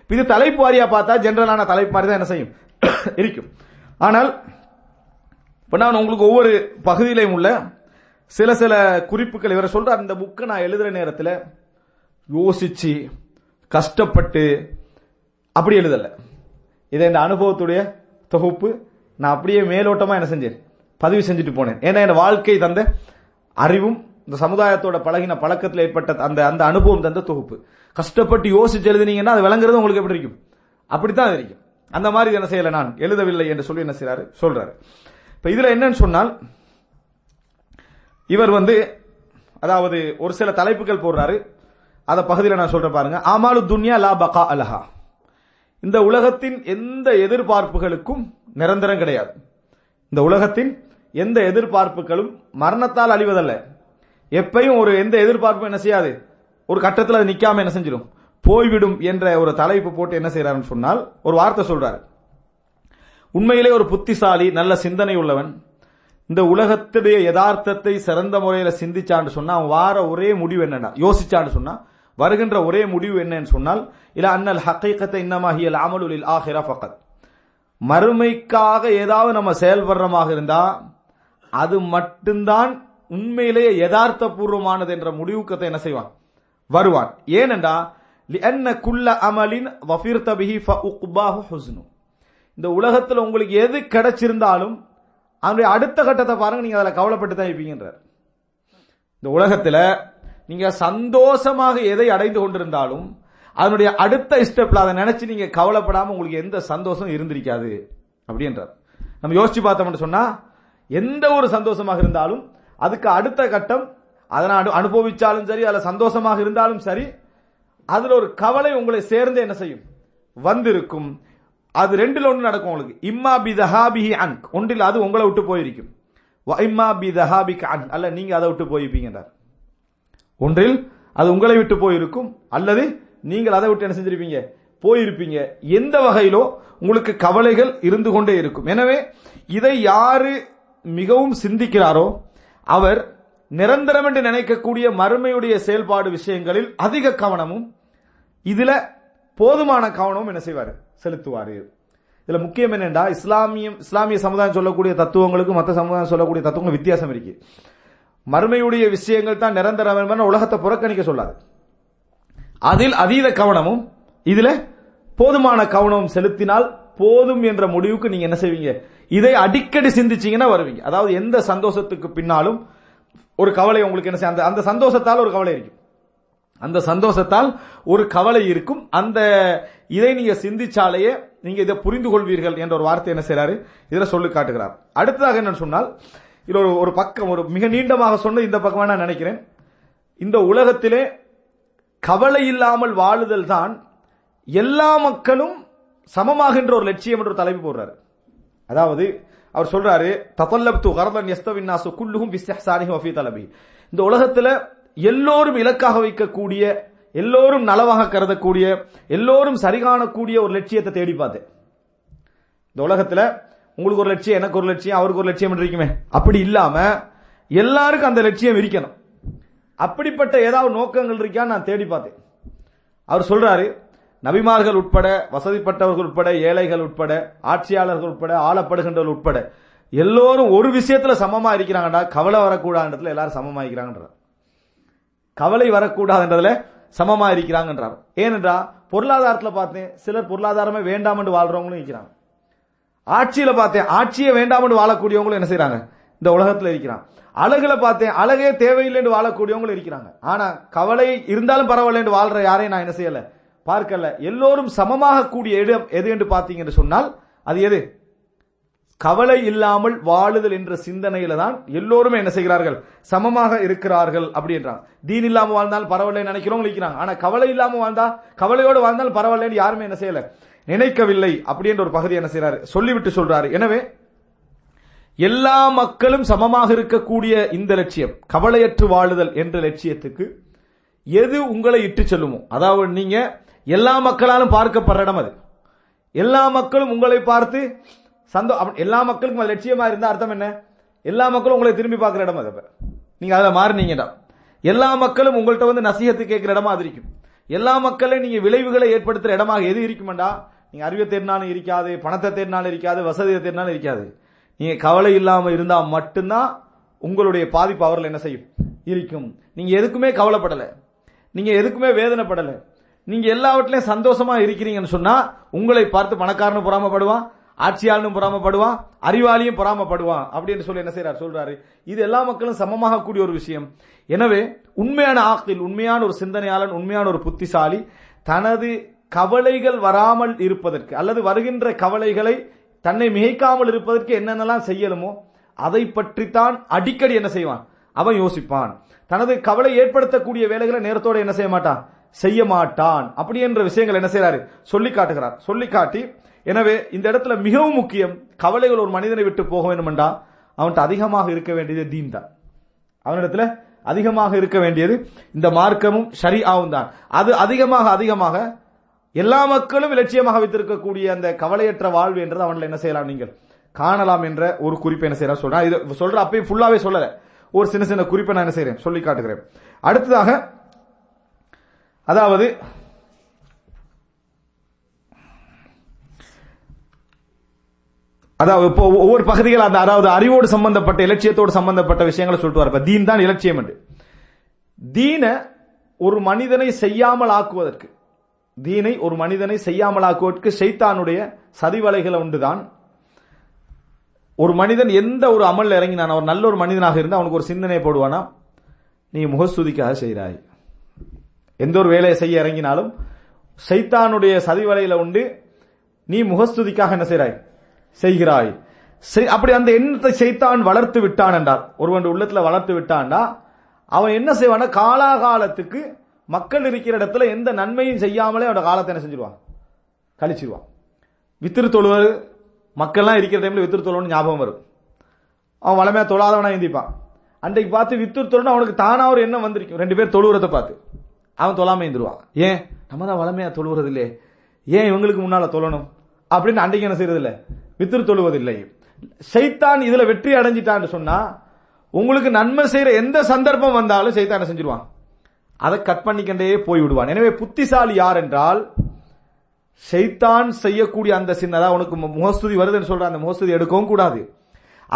இது தலைப்பு வாரியா பார்த்தா ஜென்ரலான தலைப்பு மாதிரி தான் என்ன செய்யும்? இருக்கும். ஆனால் இப்ப நான் உங்களுக்கு ஒவ்வொரு பகுதியிலையும் உள்ள சில சில குறிப்புகள் இவரை சொல்ற அந்த புக்கை நான் எழுதுற நேரத்தில் யோசிச்சு கஷ்டப்பட்டு அப்படி எழுதலை. இதை இந்த அனுபவத்துடைய தொகுப்பு நான் அப்படியே மேலோட்டமாக என்ன செஞ்சேன்? பதிவு செஞ்சுட்டு போனேன். ஏன்னா என் வாழ்க்கை தந்த அறிவும் இந்த சமுதாயத்தோட பழகின பழக்கத்தில் ஏற்பட்ட அந்த அந்த அனுபவம் தந்த தொகுப்பு. கஷ்டப்பட்டு யோசிச்சு எழுதினீங்கன்னா அது விளங்குறது உங்களுக்கு எப்படி இருக்கும்? அப்படித்தான் இருக்கும். அந்த மாதிரி என்ன செய்யலை நான்? எழுதவில்லை என்று சொல்லி என்ன செய்யறாரு சொல்றாரு. இப்ப இதுல என்னன்னு சொன்னால் இவர் வந்து அதாவது ஒரு சில தலைப்புகள் போடுறாரு. அத பகுதியில் நான் சொல்றேன் பாருங்க. ஆமாலு துன்யா லா பகா அலஹா. இந்த உலகத்தின் எந்த எதிர்பார்ப்புகளுக்கும் நிரந்தரம் கிடையாது. இந்த உலகத்தின் எந்த எதிர்பார்ப்புகளும் மரணத்தால் அழிவதல்ல. எப்பையும் ஒரு எந்த எதிர்பார்ப்பும் என்ன செய்யாது? ஒரு கட்டத்தில் அது நிக்காம என்ன செஞ்சிடும் போய்விடும் என்ற ஒரு தலைப்பு போட்டு என்ன செய்யறாருன்னு சொன்னால் ஒரு வார்த்தை சொல்றாரு. உண்மையிலே ஒரு புத்திசாலி நல்ல சிந்தனை உள்ளவன். இந்த உலகத்துடைய யதார்த்தத்தை சிறந்த முறையில சிந்திச்சான்னு சொன்னா அவன் வார ஒரே முடிவு என்னன்னா யோசிச்சான்னு சொன்னா வருகின்ற ஒரே முடிவு என்னன்னு சொன்னால் இல்ல அன்னல் ஹக்கீக்கத்தை இன்னமாகியல் அமலுலில் ஆஹிரா ஃபகத். மறுமைக்காக ஏதாவது நம்ம செயல்படுறமாக இருந்தா அது மட்டும்தான் உண்மையிலேயே யதார்த்த பூர்வமானது என்ற முடிவுக்கத்தை என்ன செய்வான்? வருவான். ஏனென்றா லிஅன்ன குல்ல அமலின் வஃபிர்த பிஹி ஃபஉக்பாஹு ஹுஸ்னு. இந்த உலகத்தில் உங்களுக்கு எது கிடைச்சிருந்தாலும் அதனுடைய அடுத்த கட்டத்தை பாருங்க நீங்க அதில் கவலைப்பட்டு தான் இருப்பீங்கன்றார். இந்த உலகத்தில் நீங்க சந்தோஷமாக எதை அடைந்து கொண்டிருந்தாலும் அதனுடைய அடுத்த ஸ்டெப்ல அதை நினைச்சு நீங்க கவலைப்படாம உங்களுக்கு எந்த சந்தோஷம் இருந்திருக்காது அப்படின்றார். நம்ம யோசிச்சு பார்த்தோம்னு சொன்னா எந்த ஒரு சந்தோஷமாக இருந்தாலும் அதுக்கு அடுத்த கட்டம் அதனை அனு- அனுபவிச்சாலும் சரி அதில் சந்தோஷமாக இருந்தாலும் சரி அதுல ஒரு கவலை உங்களை சேர்ந்து என்ன செய்யும்? வந்திருக்கும். அது ரெண்டுல ஒன்று நடக்கும் உங்களுக்கு. இம்மா பி தஹாபிஹி அன் ஒன்றில் அது உங்களை விட்டு போயிருக்கும். வ இம்மா பி தஹாபிக் அன் அல்ல நீங்க அதை விட்டு போயிருப்பீங்கன்றார். ஒன்றில் அது உங்களை விட்டு போயிருக்கும். அல்லது நீங்கள் அதை விட்டு என்ன செஞ்சிருப்பீங்க? போயிருப்பீங்க. எந்த வகையிலோ உங்களுக்கு கவலைகள் இருந்து கொண்டே இருக்கும். எனவே இதை யாரு மிகவும் சிந்திக்கிறாரோ அவர் நிரந்தரம் என்று நினைக்கக்கூடிய மறுமையுடைய செயல்பாடு விஷயங்களில் அதிக கவனமும் இதுல போதுமான கவனமும் என்ன செய்வார்? செலுத்துவார். இதுல முக்கியம் என்னன்னா இஸ்லாமியம் இஸ்லாமிய சமுதாயம் சொல்லக்கூடிய தத்துவங்களுக்கும் மற்ற சமுதாயம் சொல்லக்கூடிய தத்துவங்களும் வித்தியாசம் இருக்கு. மறுமையுடைய விஷயங்கள் தான் நிரந்தரம் உலகத்தை புறக்கணிக்க சொல்லாது. அதில் அதீத கவனமும் இதுல போதுமான கவனமும் செலுத்தினால் போதும் என்ற முடிவுக்கு நீங்க என்ன செய்வீங்க? இதை அடிக்கடி சிந்திச்சீங்கன்னா வருவீங்க. அதாவது எந்த சந்தோஷத்துக்கு பின்னாலும் ஒரு கவலை உங்களுக்கு என்ன செய்ய அந்த அந்த சந்தோஷத்தால் ஒரு கவலை இருக்கும் அந்த சந்தோஷத்தால் ஒரு கவலை இருக்கும். அந்த இதை நீங்க சிந்திச்சாலேயே நீங்க இதை புரிந்து கொள்வீர்கள் என்ற ஒரு வார்த்தை என்ன செய்யறாரு இதுல சொல்லி காட்டுகிறார். அடுத்ததாக என்ன சொன்னால் இது ஒரு ஒரு பக்கம் ஒரு மிக நீண்டமாக சொன்ன இந்த பக்கம் நான் நினைக்கிறேன். இந்த உலகத்திலே கவலை இல்லாமல் வாழுதல் தான் எல்லா மக்களும் சமமாகின்ற ஒரு லட்சியம் என்ற ஒரு தலைப்பு போடுறாரு. அதாவது அவர் சொல்றாரு தத்தல்லப்து கரதன் எஸ்தவின் குல்லுகும் விஸ்தஹ்சானிஹி அஃபி தலபி. இந்த உலகத்துல எல்லோரும் இலக்காக வைக்கக்கூடிய எல்லோரும் நலவாக கருதக்கூடிய எல்லோரும் சரி காணக்கூடிய ஒரு லட்சியத்தை தேடி பார்த்தேன் இந்த உலகத்துல உங்களுக்கு ஒரு லட்சியம் எனக்கு ஒரு லட்சியம் அவருக்கு ஒரு லட்சியம் இருக்குமே. அப்படி இல்லாம எல்லாருக்கும் அந்த லட்சியம் இருக்கணும். அப்படிப்பட்ட ஏதாவது நோக்கங்கள் இருக்கான்னு நான் தேடி பார்த்தேன் அவர் சொல்றாரு நபிமார்கள் உட்பட வசதிப்பட்டவர்கள் உட்பட ஏழைகள் உட்பட ஆட்சியாளர்கள் உட்பட ஆளப்படுகின்றவர்கள் உட்பட எல்லோரும் ஒரு விஷயத்துல சமமா இருக்கிறாங்கடா கவலை வரக்கூடாதுன்றதுல எல்லாரும் சமமா இருக்கிறாங்கன்றார். கவலை வரக்கூடாதுன்றதுல சமமா இருக்கிறாங்கன்றார் ஏனென்றா பொருளாதாரத்தில் பார்த்தேன் சிலர் பொருளாதாரமே வேண்டாம் என்று வாழ்றவங்களும் இருக்கிறாங்க. ஆட்சியில பார்த்தேன் ஆட்சியை வேண்டாம் என்று வாழக்கூடியவங்களும் என்ன செய்யறாங்க இந்த உலகத்தில் இருக்கிறாங்க. அழகுல பார்த்தேன் அழகே தேவையில்லை என்று வாழக்கூடியவங்களும் இருக்கிறாங்க. ஆனா கவலை இருந்தாலும் பரவாயில்ல என்று வாழ்ற யாரையும் நான் என்ன செய்யல? பார்க்கல. எல்லோரும் சமமாக கூடிய இடம் எது என்று பார்த்தீங்க என்று சொன்னால் அது எது? கவலை இல்லாமல் வாழுதல் என்ற சிந்தனையில தான் எல்லோருமே என்ன செய்கிறார்கள்? சமமாக இருக்கிறார்கள் அப்படின்றாங்க தீன் இல்லாம வாழ்ந்தால் பரவாயில்ல நினைக்கிறவங்க நினைக்கிறாங்க ஆனா கவலை இல்லாம வாழ்ந்தா கவலையோடு வாழ்ந்தால் பரவாயில்லன்னு யாருமே என்ன செய்யல. நினைக்கவில்லை அப்படின்ற ஒரு பகுதி என்ன செய்யறாரு சொல்லிவிட்டு சொல்றாரு. எனவே எல்லா மக்களும் சமமாக இருக்கக்கூடிய இந்த லட்சியம் கவலையற்று வாழுதல் என்ற லட்சியத்துக்கு எது உங்களை இட்டு செல்லுமோ அதாவது நீங்க எல்லா மக்களாலும் பார்க்கப்படுற இடம் அது. எல்லா மக்களும் உங்களை பார்த்து சந்தோ எல்லா மக்களுக்கும் அது லட்சியமா இருந்தா அர்த்தம் என்ன? எல்லா மக்களும் உங்களை திரும்பி பார்க்குற இடம் அது நீங்க அதில் மாறினீங்கடா. எல்லா மக்களும் உங்கள்கிட்ட வந்து நசியத்து கேட்கிற இடமா அது இருக்கும். எல்லா மக்களையும் நீங்க விளைவுகளை ஏற்படுத்துற இடமாக எது இருக்குமெண்டா? நீங்க அறிவை தேடினாலும் இருக்காது பணத்தை தேடினாலும் இருக்காது வசதியை தேடினாலும் இருக்காது. நீங்க கவலை இல்லாம இருந்தா மட்டும்தான் உங்களுடைய பாதிப்பு அவர்கள் என்ன செய்யும்? இருக்கும். நீங்க எதுக்குமே கவலைப்படலை. நீங்க எதுக்குமே வேதனைப்படலை. நீங்க எல்லாவற்றிலையும் சந்தோஷமா இருக்கிறீங்கன்னு சொன்னா உங்களை பார்த்து பணக்காரனு பொறாமப்படுவான் ஆட்சியாளனும் பொறாமப்படுவான் அறிவாளியும் பொறாமப்படுவான் அப்படின்னு சொல்லி என்ன செய்யறார் சொல்றாரு. இது எல்லா மக்களும் சமமாக கூடிய ஒரு விஷயம். எனவே உண்மையான ஆக்கில் உண்மையான ஒரு சிந்தனையாளன் உண்மையான ஒரு புத்திசாலி தனது கவலைகள் வராமல் இருப்பதற்கு அல்லது வருகின்ற கவலைகளை தன்னை மிகைக்காமல் இருப்பதற்கு என்னென்னலாம் செய்யணுமோ அதை பற்றித்தான் அடிக்கடி என்ன செய்வான்? அவன் யோசிப்பான். தனது கவலை ஏற்படுத்தக்கூடிய வேலைகளை நேரத்தோட என்ன செய்ய மாட்டான்? செய்ய மாட்டான். அப்படி என்ற விஷயங்கள் என்ன செய்யறாரு சொல்லி காட்டுகிறார். சொல்லி காட்டி எனவே இந்த இடத்துல மிகவும் முக்கியம் கவலைகள் ஒரு மனிதனை விட்டு போக வேண்டுமென்றா? அவன்கிட்ட அதிகமாக இருக்க வேண்டியது தீன் தான். அவனிடத்துல அதிகமாக இருக்க வேண்டியது இந்த மார்க்கமும் ஷரியாவும் தான். அது அதிகமாக அதிகமாக எல்லா மக்களும் இலட்சியமாக வைத்திருக்கக்கூடிய அந்த கவலையற்ற வாழ்வு என்றது அவனில் என்ன செய்யலாம் நீங்கள்? காணலாம் என்ற ஒரு குறிப்பை என்ன செய்யலாம் சொல்றேன். இது சொல்ற அப்பயும் ஃபுல்லாவே சொல்லல. ஒரு சின்ன சின்ன குறிப்பை நான் என்ன செய்யறேன் சொல்லி காட்டுகிறேன். அடுத்ததாக அதாவது அதாவது இப்போ ஒவ்வொரு பகுதிகள் அந்த அதாவது அறிவோடு சம்பந்தப்பட்ட இலட்சியத்தோடு சம்பந்தப்பட்ட விஷயங்களை சொல்லிட்டு வரப்ப தீன் தான் இலட்சியம் என்று. தீன ஒரு மனிதனை செய்யாமல் ஆக்குவதற்கு தீனை ஒரு மனிதனை செய்யாமல் ஆக்குவதற்கு சைத்தானுடைய சதிவலைகளை உண்டுதான். ஒரு மனிதன் எந்த ஒரு அமல் இறங்கினான் அவர் நல்ல ஒரு மனிதனாக இருந்தால் அவனுக்கு ஒரு சிந்தனை போடுவானா? நீ முகஸ்துதிக்காக செய்கிறாய். எந்த ஒரு வேலையை செய்ய இறங்கினாலும் சைத்தானுடைய சதிவலையில உண்டு நீ முகஸ்துதிக்காக என்ன செய்கிறாய்? செய்கிறாய். அப்படி அந்த எண்ணத்தை செய்தான் வளர்த்து விட்டான் என்றார். ஒருவன் உள்ளத்துல வளர்த்து விட்டான்டா அவன் என்ன செய்வான்னா காலாகாலத்துக்கு மக்கள் இருக்கிற இடத்துல எந்த நன்மையும் செய்யாமலே அவனோட காலத்தை என்ன செஞ்சிருவான்? கழிச்சிருவான். வித்திரு தொழுவது மக்கள்லாம் இருக்கிற டைம்ல வித்திரு தொழுவன்னு ஞாபகம் வரும். அவன் வளமையா தொழாதவனா எந்திப்பான். அன்றைக்கு பார்த்து வித்திரு தொழுன்னு அவனுக்கு தானா ஒரு எண்ணம் வந்திருக்கும். ரெண்டு பேர் தொழுவுறத பார்த்து. அவன் தொழாம எந்திருவான் ஏன்? நம்ம தான் வளமையா தொழுவுறது இல்லையே ஏன் இவங்களுக்கு முன்னால தொழணும்? அப்படின்னு அன்றைக்கு என்ன செய்யறது இல்லை வித்திரு தொழுவதில்லை. சைத்தான் இதுல வெற்றி அடைஞ்சிட்டான்னு சொன்னா உங்களுக்கு நன்மை செய்யற எந்த சந்தர்ப்பம் வந்தாலும் சைத்தான செஞ்சிருவான். அதை கட் பண்ணிக்கண்டே போய் விடுவான் எனவே புத்திசாலி யார் என்றால் ஷைத்தான் செய்யக்கூடிய அந்த சின்னதா உனக்கு முகஸ்துதி வருதுன்னு சொல்ற அந்த முகஸ்துதி எடுக்கவும் கூடாது.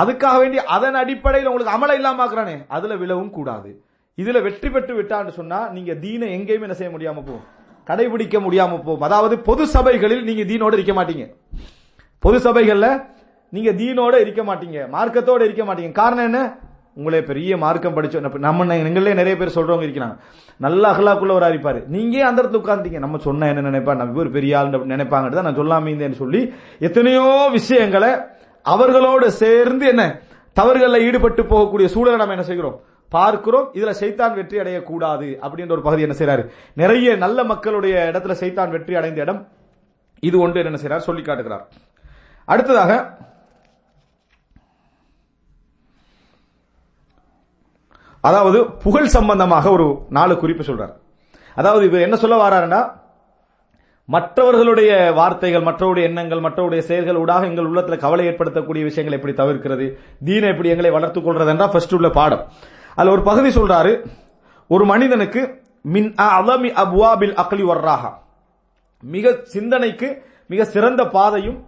அதுக்காக வேண்டி அதன் அடிப்படையில் உங்களுக்கு அமலை இல்லாம ஆக்குறானே அதுல விழவும் கூடாது. இதுல வெற்றி பெற்று விட்டான்னு சொன்னா நீங்க தீனை எங்கேயுமே என்ன செய்ய முடியாம போகும் கடைபிடிக்க முடியாம போகும் அதாவது பொது சபைகளில் நீங்க தீனோடு இருக்க மாட்டீங்க. பொது சபைகள்ல நீங்க தீனோட இருக்க மாட்டீங்க மார்க்கத்தோட இருக்க மாட்டீங்க. காரணம் என்ன? உங்களே பெரிய மார்க்கம் படிச்சோம் நம்ம எங்களே நிறைய பேர் சொல்றவங்க இருக்கிறாங்க நல்ல அகலாக்குள்ள ஒரு அறிப்பாரு நீங்க அந்த இடத்துல உட்கார்ந்தீங்க நம்ம சொன்ன என்ன நினைப்பா நம்ம ஒரு பெரிய ஆள் நினைப்பாங்க நான் சொல்லாமீந்தேன்னு சொல்லி எத்தனையோ விஷயங்களை அவர்களோடு சேர்ந்து என்ன? தவறுகளில் ஈடுபட்டு போகக்கூடிய சூழலை நம்ம என்ன செய்கிறோம்? பார்க்கிறோம். இதுல சைத்தான் வெற்றி அடையக்கூடாது அப்படின்ற ஒரு பகுதி என்ன செய்யறாரு நிறைய நல்ல மக்களுடைய இடத்துல சைத்தான் வெற்றி அடைந்த இடம். இது ஒன்று என்ன செய்யறார் சொல்லி காட்டுகிறார். அடுத்ததாக அதாவது புகழ் சம்பந்தமாக ஒரு நாலு குறிப்பு சொல்றார். அதாவது இவர் என்ன சொல்ல வராருன்னா மற்றவர்களுடைய வார்த்தைகள் மற்றவருடைய எண்ணங்கள் மற்றவருடைய செயல்கள் ஊடாக எங்கள் உள்ளத்தில் கவலை ஏற்படுத்தக்கூடிய விஷயங்களை எப்படி தவிர்க்கிறது தீன எப்படி எங்களை வளர்த்துக் கொள்றது என்றா ஃபர்ஸ்ட் உள்ள பாடம். அதுல ஒரு பகுதி சொல்றாரு ஒரு மனிதனுக்கு மின் அலமி அப்வாபில் அக்லி வர்றாகா. மிக சிந்தனைக்கு மிக சிறந்த பாதையும்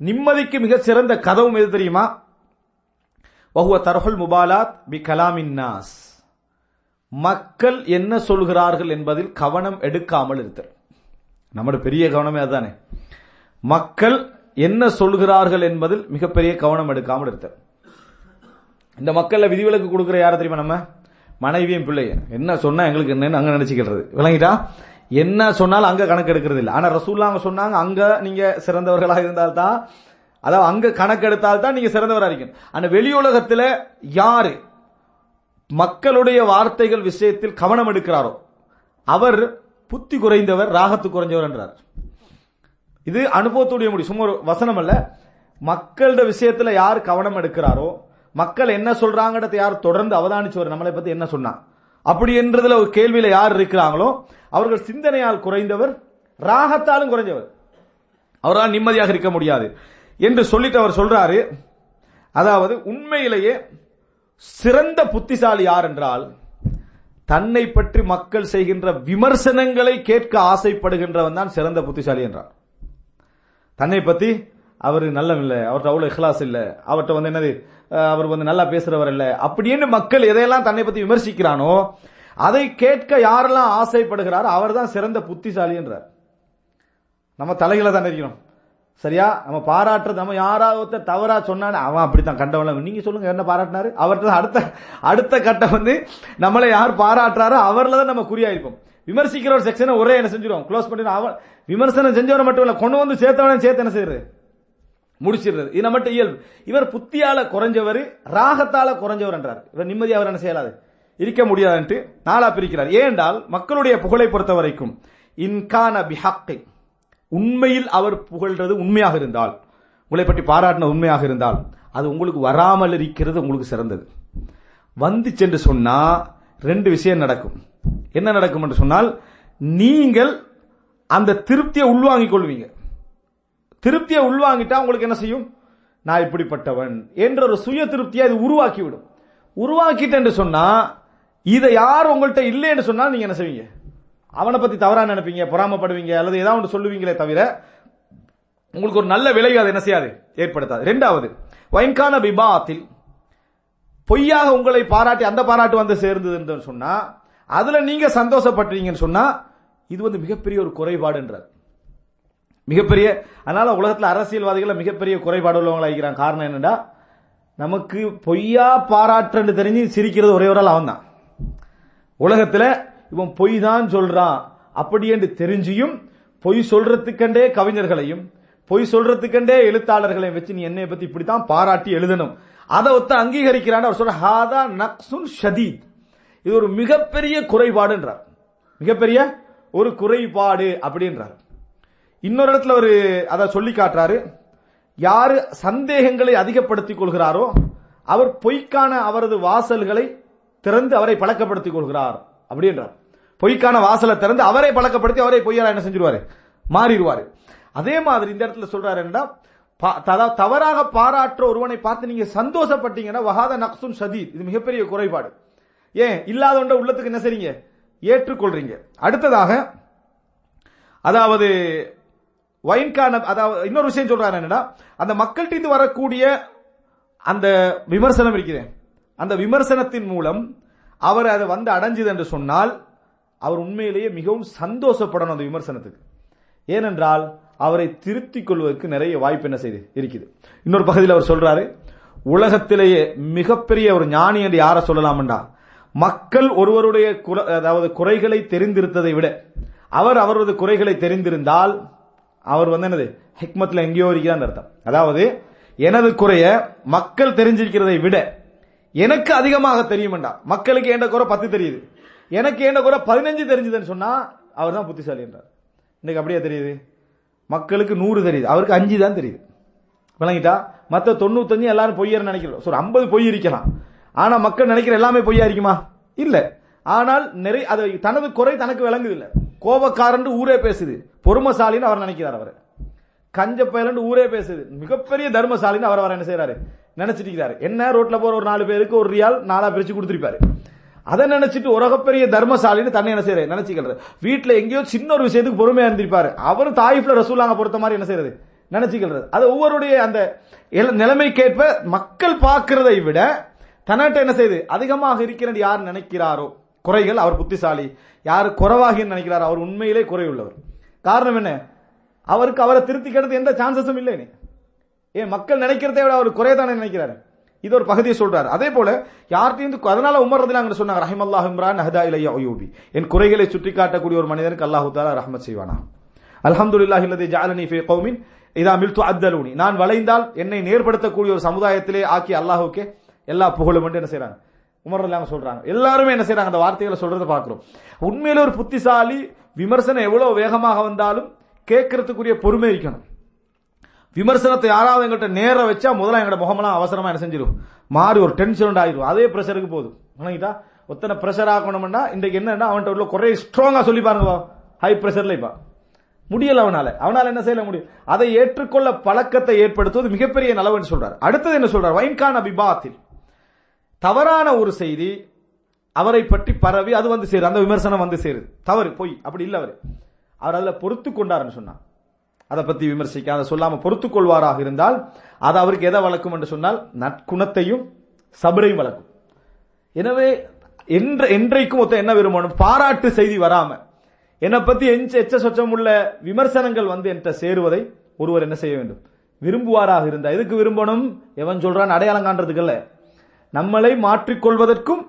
நிம்மதிக்கு மிக சிறந்த கதவும் எது தெரியுமா? வஹுவ தர்ஹுல் முபாலாத் பி கலாமின் நாஸ். மக்கள் என்ன சொல்கிறார்கள் என்பதில் கவனம் எடுக்காமல் இருத்தல். நம்மளோட பெரிய கவனமே அதுதானே. மக்கள் என்ன சொல்கிறார்கள் என்பதில் மிகப்பெரிய கவனம் எடுக்காமல் இருத்தல். இந்த மக்கள்ல விதிவிலக்கு கொடுக்கிற யார தெரியுமா நம்ம? மனைவியும் பிள்ளையும். என்ன சொன்னா எங்களுக்கு என்னன்னு அங்க நினைச்சுக்கிறது. விளங்கிட்டா? என்ன சொன்னாலும் அங்க கணக்கு எடுக்கிறது இல்லை. ஆனா ரசூல்லா அவங்க சொன்னாங்க அங்க நீங்க சிறந்தவர்களாக இருந்தால்தான் அதாவது அங்க கணக்கு எடுத்தால் தான் நீங்க சிறந்தவராக இருக்கணும். ஆனா வெளி உலகத்துல யாரு மக்களுடைய வார்த்தைகள் விஷயத்தில் கவனம் எடுக்கிறாரோ அவர் புத்தி குறைந்தவர் ராகத்து குறைஞ்சவர் என்றார். இது அனுபவத்துடைய முடி சும்மா ஒரு வசனம் அல்ல. மக்களோட விஷயத்துல யார் கவனம் எடுக்கிறாரோ மக்கள் என்ன சொல்றாங்கன்றத யார் தொடர்ந்து அவதானிச்சவர் நம்மளை பத்தி என்ன சொன்னா? அப்படி என்றதுல ஒரு கேள்வியில யார் இருக்கிறாங்களோ அவர்கள் சிந்தனையால் குறைந்தவர் ராகத்தாலும் குறைஞ்சவர். அவரால் நிம்மதியாக இருக்க முடியாது. என்று சொல்லிட்டு அவர் சொல்றாரு அதாவது உண்மையிலேயே சிறந்த புத்திசாலி யார் என்றால் தன்னை பற்றி மக்கள் செய்கின்ற விமர்சனங்களை கேட்க ஆசைப்படுகின்றவன் தான் சிறந்த புத்திசாலி என்றார். தன்னை பத்தி அவர் நல்லவில்லை அவர்கிட்ட அவ்வளவு இஹ்லாஸ் இல்லை அவர்கிட்ட வந்து என்னது அவர் வந்து நல்லா பேசுறவர் இல்ல. அப்படின்னு மக்கள் எதையெல்லாம் தன்னை பத்தி விமர்சிக்கிறானோ அதை கேட்க யாரெல்லாம் ஆசைப்படுகிறாரோ அவர் தான் சிறந்த புத்திசாலி என்றார். நம்ம தலைகளை தான் இருக்கிறோம் சரியா? நம்ம பாராட்டுறது நம்ம யாராவது தவறா சொன்னானே அவன் அப்படித்தான் கண்டவன் நீங்க சொல்லுங்க என்ன பாராட்டினாரு? அவர்கிட்ட அடுத்த அடுத்த கட்டம் வந்து நம்மளை யார் பாராட்டுறாரோ அவர்ல தான் நம்ம குறியாயிருப்போம். விமர்சிக்கிற ஒரு செக்ஷனை ஒரே என்ன செஞ்சிருவோம்? க்ளோஸ் பண்ணி அவன் விமர்சனம் செஞ்சவன மட்டும் இல்ல கொண்டு வந்து சேர்த்தவன சேர்த்து என்ன செய்யறது? முடிச்சிடுறது. இது நம்மகிட்ட இயல்பு. இவர் புத்தியால குறைஞ்சவர் ராகத்தால குறைஞ்சவர் என்றார். இவர் நிம்மதியாக அவர் என்ன செய்யலாது? இருக்க முடியாதுன்ட்டு நாளா பிரிக்கிறார். ஏனென்றால் மக்களுடைய புகழை பொறுத்த வரைக்கும் இன்கான பிஹக்கை உண்மையில் அவர் புகழ்றது உண்மையாக இருந்தால் உங்களை பற்றி பாராட்டின உண்மையாக இருந்தால் அது உங்களுக்கு வராமல் இருக்கிறது உங்களுக்கு சிறந்தது. வந்து சென்று சொன்னா ரெண்டு விஷயம் நடக்கும். என்ன நடக்கும் என்று சொன்னால் நீங்கள் அந்த திருப்தியை உள்வாங்கிக் கொள்வீங்க. திருப்தியை உள்வாங்கிட்டா உங்களுக்கு என்ன செய்யும்? நான் இப்படிப்பட்டவன் என்ற ஒரு சுய திருப்தியை அது உருவாக்கிவிடும். உருவாக்கிட்டேன்னு சொன்னா இதை யார் உங்கள்கிட்ட இல்லைன்னு சொன்னா நீங்க என்ன செய்வீங்க? அவனை பத்தி தவறா நினைப்பீங்க பொறாமப்படுவீங்க அல்லது ஏதாவது ஒன்று சொல்லுவீங்களே தவிர உங்களுக்கு ஒரு நல்ல விளைவு அது என்ன செய்யாது? ஏற்படுத்தாது. ரெண்டாவது வைன்கான விபாத்தில் பொய்யாக உங்களை பாராட்டி அந்த பாராட்டு வந்து சேர்ந்ததுன்னு சொன்னா அதுல நீங்க சந்தோஷப்பட்டீங்கன்னு சொன்னா இது வந்து மிகப்பெரிய ஒரு குறைபாடுன்றார். மிகப்பெரிய அதனால உலகத்தில் அரசியல்வாதிகளை மிகப்பெரிய குறைபாடு உள்ளவங்களா இருக்கிறாங்க காரணம் என்னென்னா நமக்கு பொய்யா பாராட்டுன்னு தெரிஞ்சு சிரிக்கிறது ஒரே ஒரு ஆள் அவன் தான் உலகத்தில் இவன் பொய் தான் சொல்றான். அப்படி என்று தெரிஞ்சியும் பொய் சொல்றதுக்கண்டே கவிஞர்களையும் பொய் சொல்றதுக்கண்டே எழுத்தாளர்களையும் வச்சு நீ என்னை பத்தி இப்படித்தான் பாராட்டி எழுதணும். அதை ஒத்த அங்கீகரிக்கிறான் அவர் சொல்ற ஹாதா நக்சுன் ஷதீத். இது ஒரு மிகப்பெரிய குறைபாடுன்றார். மிகப்பெரிய ஒரு குறைபாடு அப்படின்றார். இன்னொரு இடத்துல ஒரு அதை சொல்லி காட்டுறாரு. யாரு சந்தேகங்களை அதிகப்படுத்திக் கொள்கிறாரோ அவர் பொய்க்கான அவரது வாசல்களை திறந்து அவரை பழக்கப்படுத்திக் கொள்கிறார் அப்படின்றார். பொய்க்கான வாசலை திறந்து அவரை பழக்கப்படுத்தி அவரை பொய்யாரா என்ன செஞ்சிருவாரு? மாறிடுவாரு. அதே மாதிரி இந்த இடத்துல சொல்றாரு என்னடா தவறாக பாராட்டுற ஒருவனை பார்த்து நீங்க சந்தோஷப்பட்டீங்கன்னா வகாத நக்சுன் சதி இது மிகப்பெரிய குறைபாடு. ஏன்? இல்லாதவன்ற உள்ளத்துக்கு என்ன செய்றீங்க? ஏற்றுக்கொள்றீங்க. அடுத்ததாக அதாவது வைன்கான அதாவது இன்னொரு விஷயம் சொல்றாரு என்னன்னா அந்த மக்கள்கிட்ட வரக்கூடிய அந்த விமர்சனம் இருக்குது. அந்த விமர்சனத்தின் மூலம் அவர் அதை வந்து அடைஞ்சது என்று சொன்னால் அவர் உண்மையிலேயே மிகவும் சந்தோஷப்படணும் அந்த விமர்சனத்துக்கு. ஏனென்றால் அவரை திருத்திக் கொள்வதற்கு நிறைய வாய்ப்பு என்ன செய்து இருக்குது. இன்னொரு பகுதியில் அவர் சொல்றாரு உலகத்திலேயே மிகப்பெரிய ஒரு ஞானி என்று யாரை சொல்லலாம்டா? மக்கள் ஒருவருடைய அதாவது குறைகளை தெரிந்திருந்ததை விட அவர் அவரது குறைகளை தெரிந்திருந்தால் அவர் வந்து என்னது? ஹிக்மத்ல எங்கேயோ இருக்கிறான்னு அர்த்தம். அதாவது எனது குறைய மக்கள் தெரிஞ்சிருக்கிறதை விட எனக்கு அதிகமாக தெரியும்டா மக்களுக்கு ஏண்ட குறை பத்து தெரியுது. எனக்கு ஏண்ட குறை பதினஞ்சு தெரிஞ்சதுன்னு சொன்னா அவர் தான் புத்திசாலி என்றார் இன்னைக்கு அப்படியே தெரியுது? மக்களுக்கு நூறு தெரியுது. அவருக்கு அஞ்சு தான் தெரியுது. விளங்கிட்டா? மற்ற தொண்ணூத்தஞ்சு எல்லாரும் பொய்யர் நினைக்கிறோம். ஒரு ஐம்பது பொய் இருக்கலாம். ஆனா மக்கள் நினைக்கிற எல்லாமே பொய்யா இருக்குமா? இல்ல. ஆனால் நிறைய அது தனது குறை தனக்கு விளங்குது இல்லை கோபக்காரன் ஊரே பேசுது. பொறுமசாலின்னு அவர் நினைக்கிறார் அவர். கஞ்ச பயலன் ஊரே பேசுது. மிகப்பெரிய தர்மசாலின்னு அவர் அவர் என்ன செய்யறாரு நினைச்சிட்டு இருக்கிறாரு என்ன ரோட்ல போற ஒரு நாலு பேருக்கு ஒரு ரியால் நாலா பிரிச்சு கொடுத்துருப்பாரு. அதை நினைச்சிட்டு உலகப்பெரிய தர்மசாலின்னு தன்னை என்ன செய்யறது நினைச்சுக்கிறது வீட்டுல எங்கேயோ சின்ன ஒரு விஷயத்துக்கு பொறுமையா இருந்திருப்பாரு. அவரு தாயிஃப்ல ரசூலாங்க பொறுத்த மாதிரி என்ன செய்யறது நினைச்சுக்கிறது அது ஒவ்வொருடைய அந்த எல- நிலைமைக்கேற்ப மக்கள் பார்க்கிறதை விட தன்னாட்ட என்ன செய்யுது? அதிகமாக இருக்கிறது யார் நினைக்கிறாரோ? குறைகள் அவர் புத்திசாலி. யார் குறைவாகி நினைக்கிறார் அவர் உண்மையிலே குறையுள்ளவர். காரணம் என்ன? அவருக்கு அவரை திருத்திக்கிறது எந்த சான்சஸும் இல்லைன்னு ஏன் மக்கள் நினைக்கிறதை விட அவர் குறையதானே நினைக்கிறாரு? இது ஒரு பகுதியை சொல்றாரு. அதே போல யார்கிட்டையும் அதனால உமர் ரதிலாங்க சொன்னாங்க ரஹிமல்லாஹ் இம்ரான் ஹதா இலையா ஒயூபி என் குறைகளை சுட்டி காட்டக்கூடிய ஒரு மனிதனுக்கு அல்லாஹு தாலா ரஹமத் செய்வானா? அல்ஹம்துலில்லாஹி இல்லதி ஜாலனி ஃபே கௌமின் இதா மில்து அத்தலூனி நான் வளைந்தால் என்னை நேர்படுத்தக்கூடிய ஒரு சமுதாயத்திலே ஆக்கி அல்லாஹுக்கே எல்லா புகழும் என்று என்ன செய்யறாங்க உமர் இல்லாம சொல்றாங்க. எல்லாருமே என்ன செய்யறாங்க அந்த வார்த்தைகளை சொல்றதை பாக்குறோம் உண்மையில ஒரு புத்திசாலி விமர்சனம் எவ்வளவு வேகமாக வந்தாலும் கேட்கறதுக்குரிய பொறுமை இருக்கணும். விமர்சனத்தை யாராவது எங்கள்கிட்ட நேர வச்சா முதல்ல எங்கட முகமெல்லாம் அவசரமா என்ன செஞ்சிடும் மாறி ஒரு டென்ஷன் ஆயிரும் அதே பிரஷருக்கு போதும். வணங்கிட்டா ஒத்தனை பிரஷர் ஆக்கணும்னா இன்றைக்கு என்னன்னா அவன்கிட்ட உள்ள குறைய ஸ்ட்ராங்கா சொல்லி பாருங்க ஹை பிரஷர்ல இப்ப. முடியல அவனால. அவனால என்ன செய்யல முடியும்? அதை ஏற்றுக்கொள்ள பழக்கத்தை ஏற்படுத்துவது மிகப்பெரிய நலவுன்னு சொல்றாரு. அடுத்தது என்ன சொல்றாரு? வைன்கான் அபிபாத்தில் தவறான ஒரு செய்தி அவரை பற்றி பரவி அது வந்து சேருது. அந்த விமர்சனம் வந்து சேருது. தவறு பொய் அப்படி இல்லை அவர். அவர் அதில் பொறுத்து கொண்டாருன்னு சொன்னார். அதை பற்றி விமர்சிக்க அதை சொல்லாமல் பொறுத்து கொள்வாராக இருந்தால் அது அவருக்கு எதை வளர்க்கும் என்று சொன்னால் நற்குணத்தையும் சபரையும் வளர்க்கும் எனவே என்ற என்றைக்கும் மொத்தம் என்ன விரும்பணும்? பாராட்டு செய்தி வராம. என்னை பத்தி எஞ்ச எச்ச சொச்சம் உள்ள விமர்சனங்கள் வந்து என்கிட்ட சேருவதை ஒருவர் என்ன செய்ய வேண்டும்? விரும்புவாராக இருந்தா எதுக்கு விரும்பணும்? எவன் சொல்றான் அடையாளம் காண்றதுக்கு இல்லை. நம்மளை மாற்றிக்கொள்வதற்கும்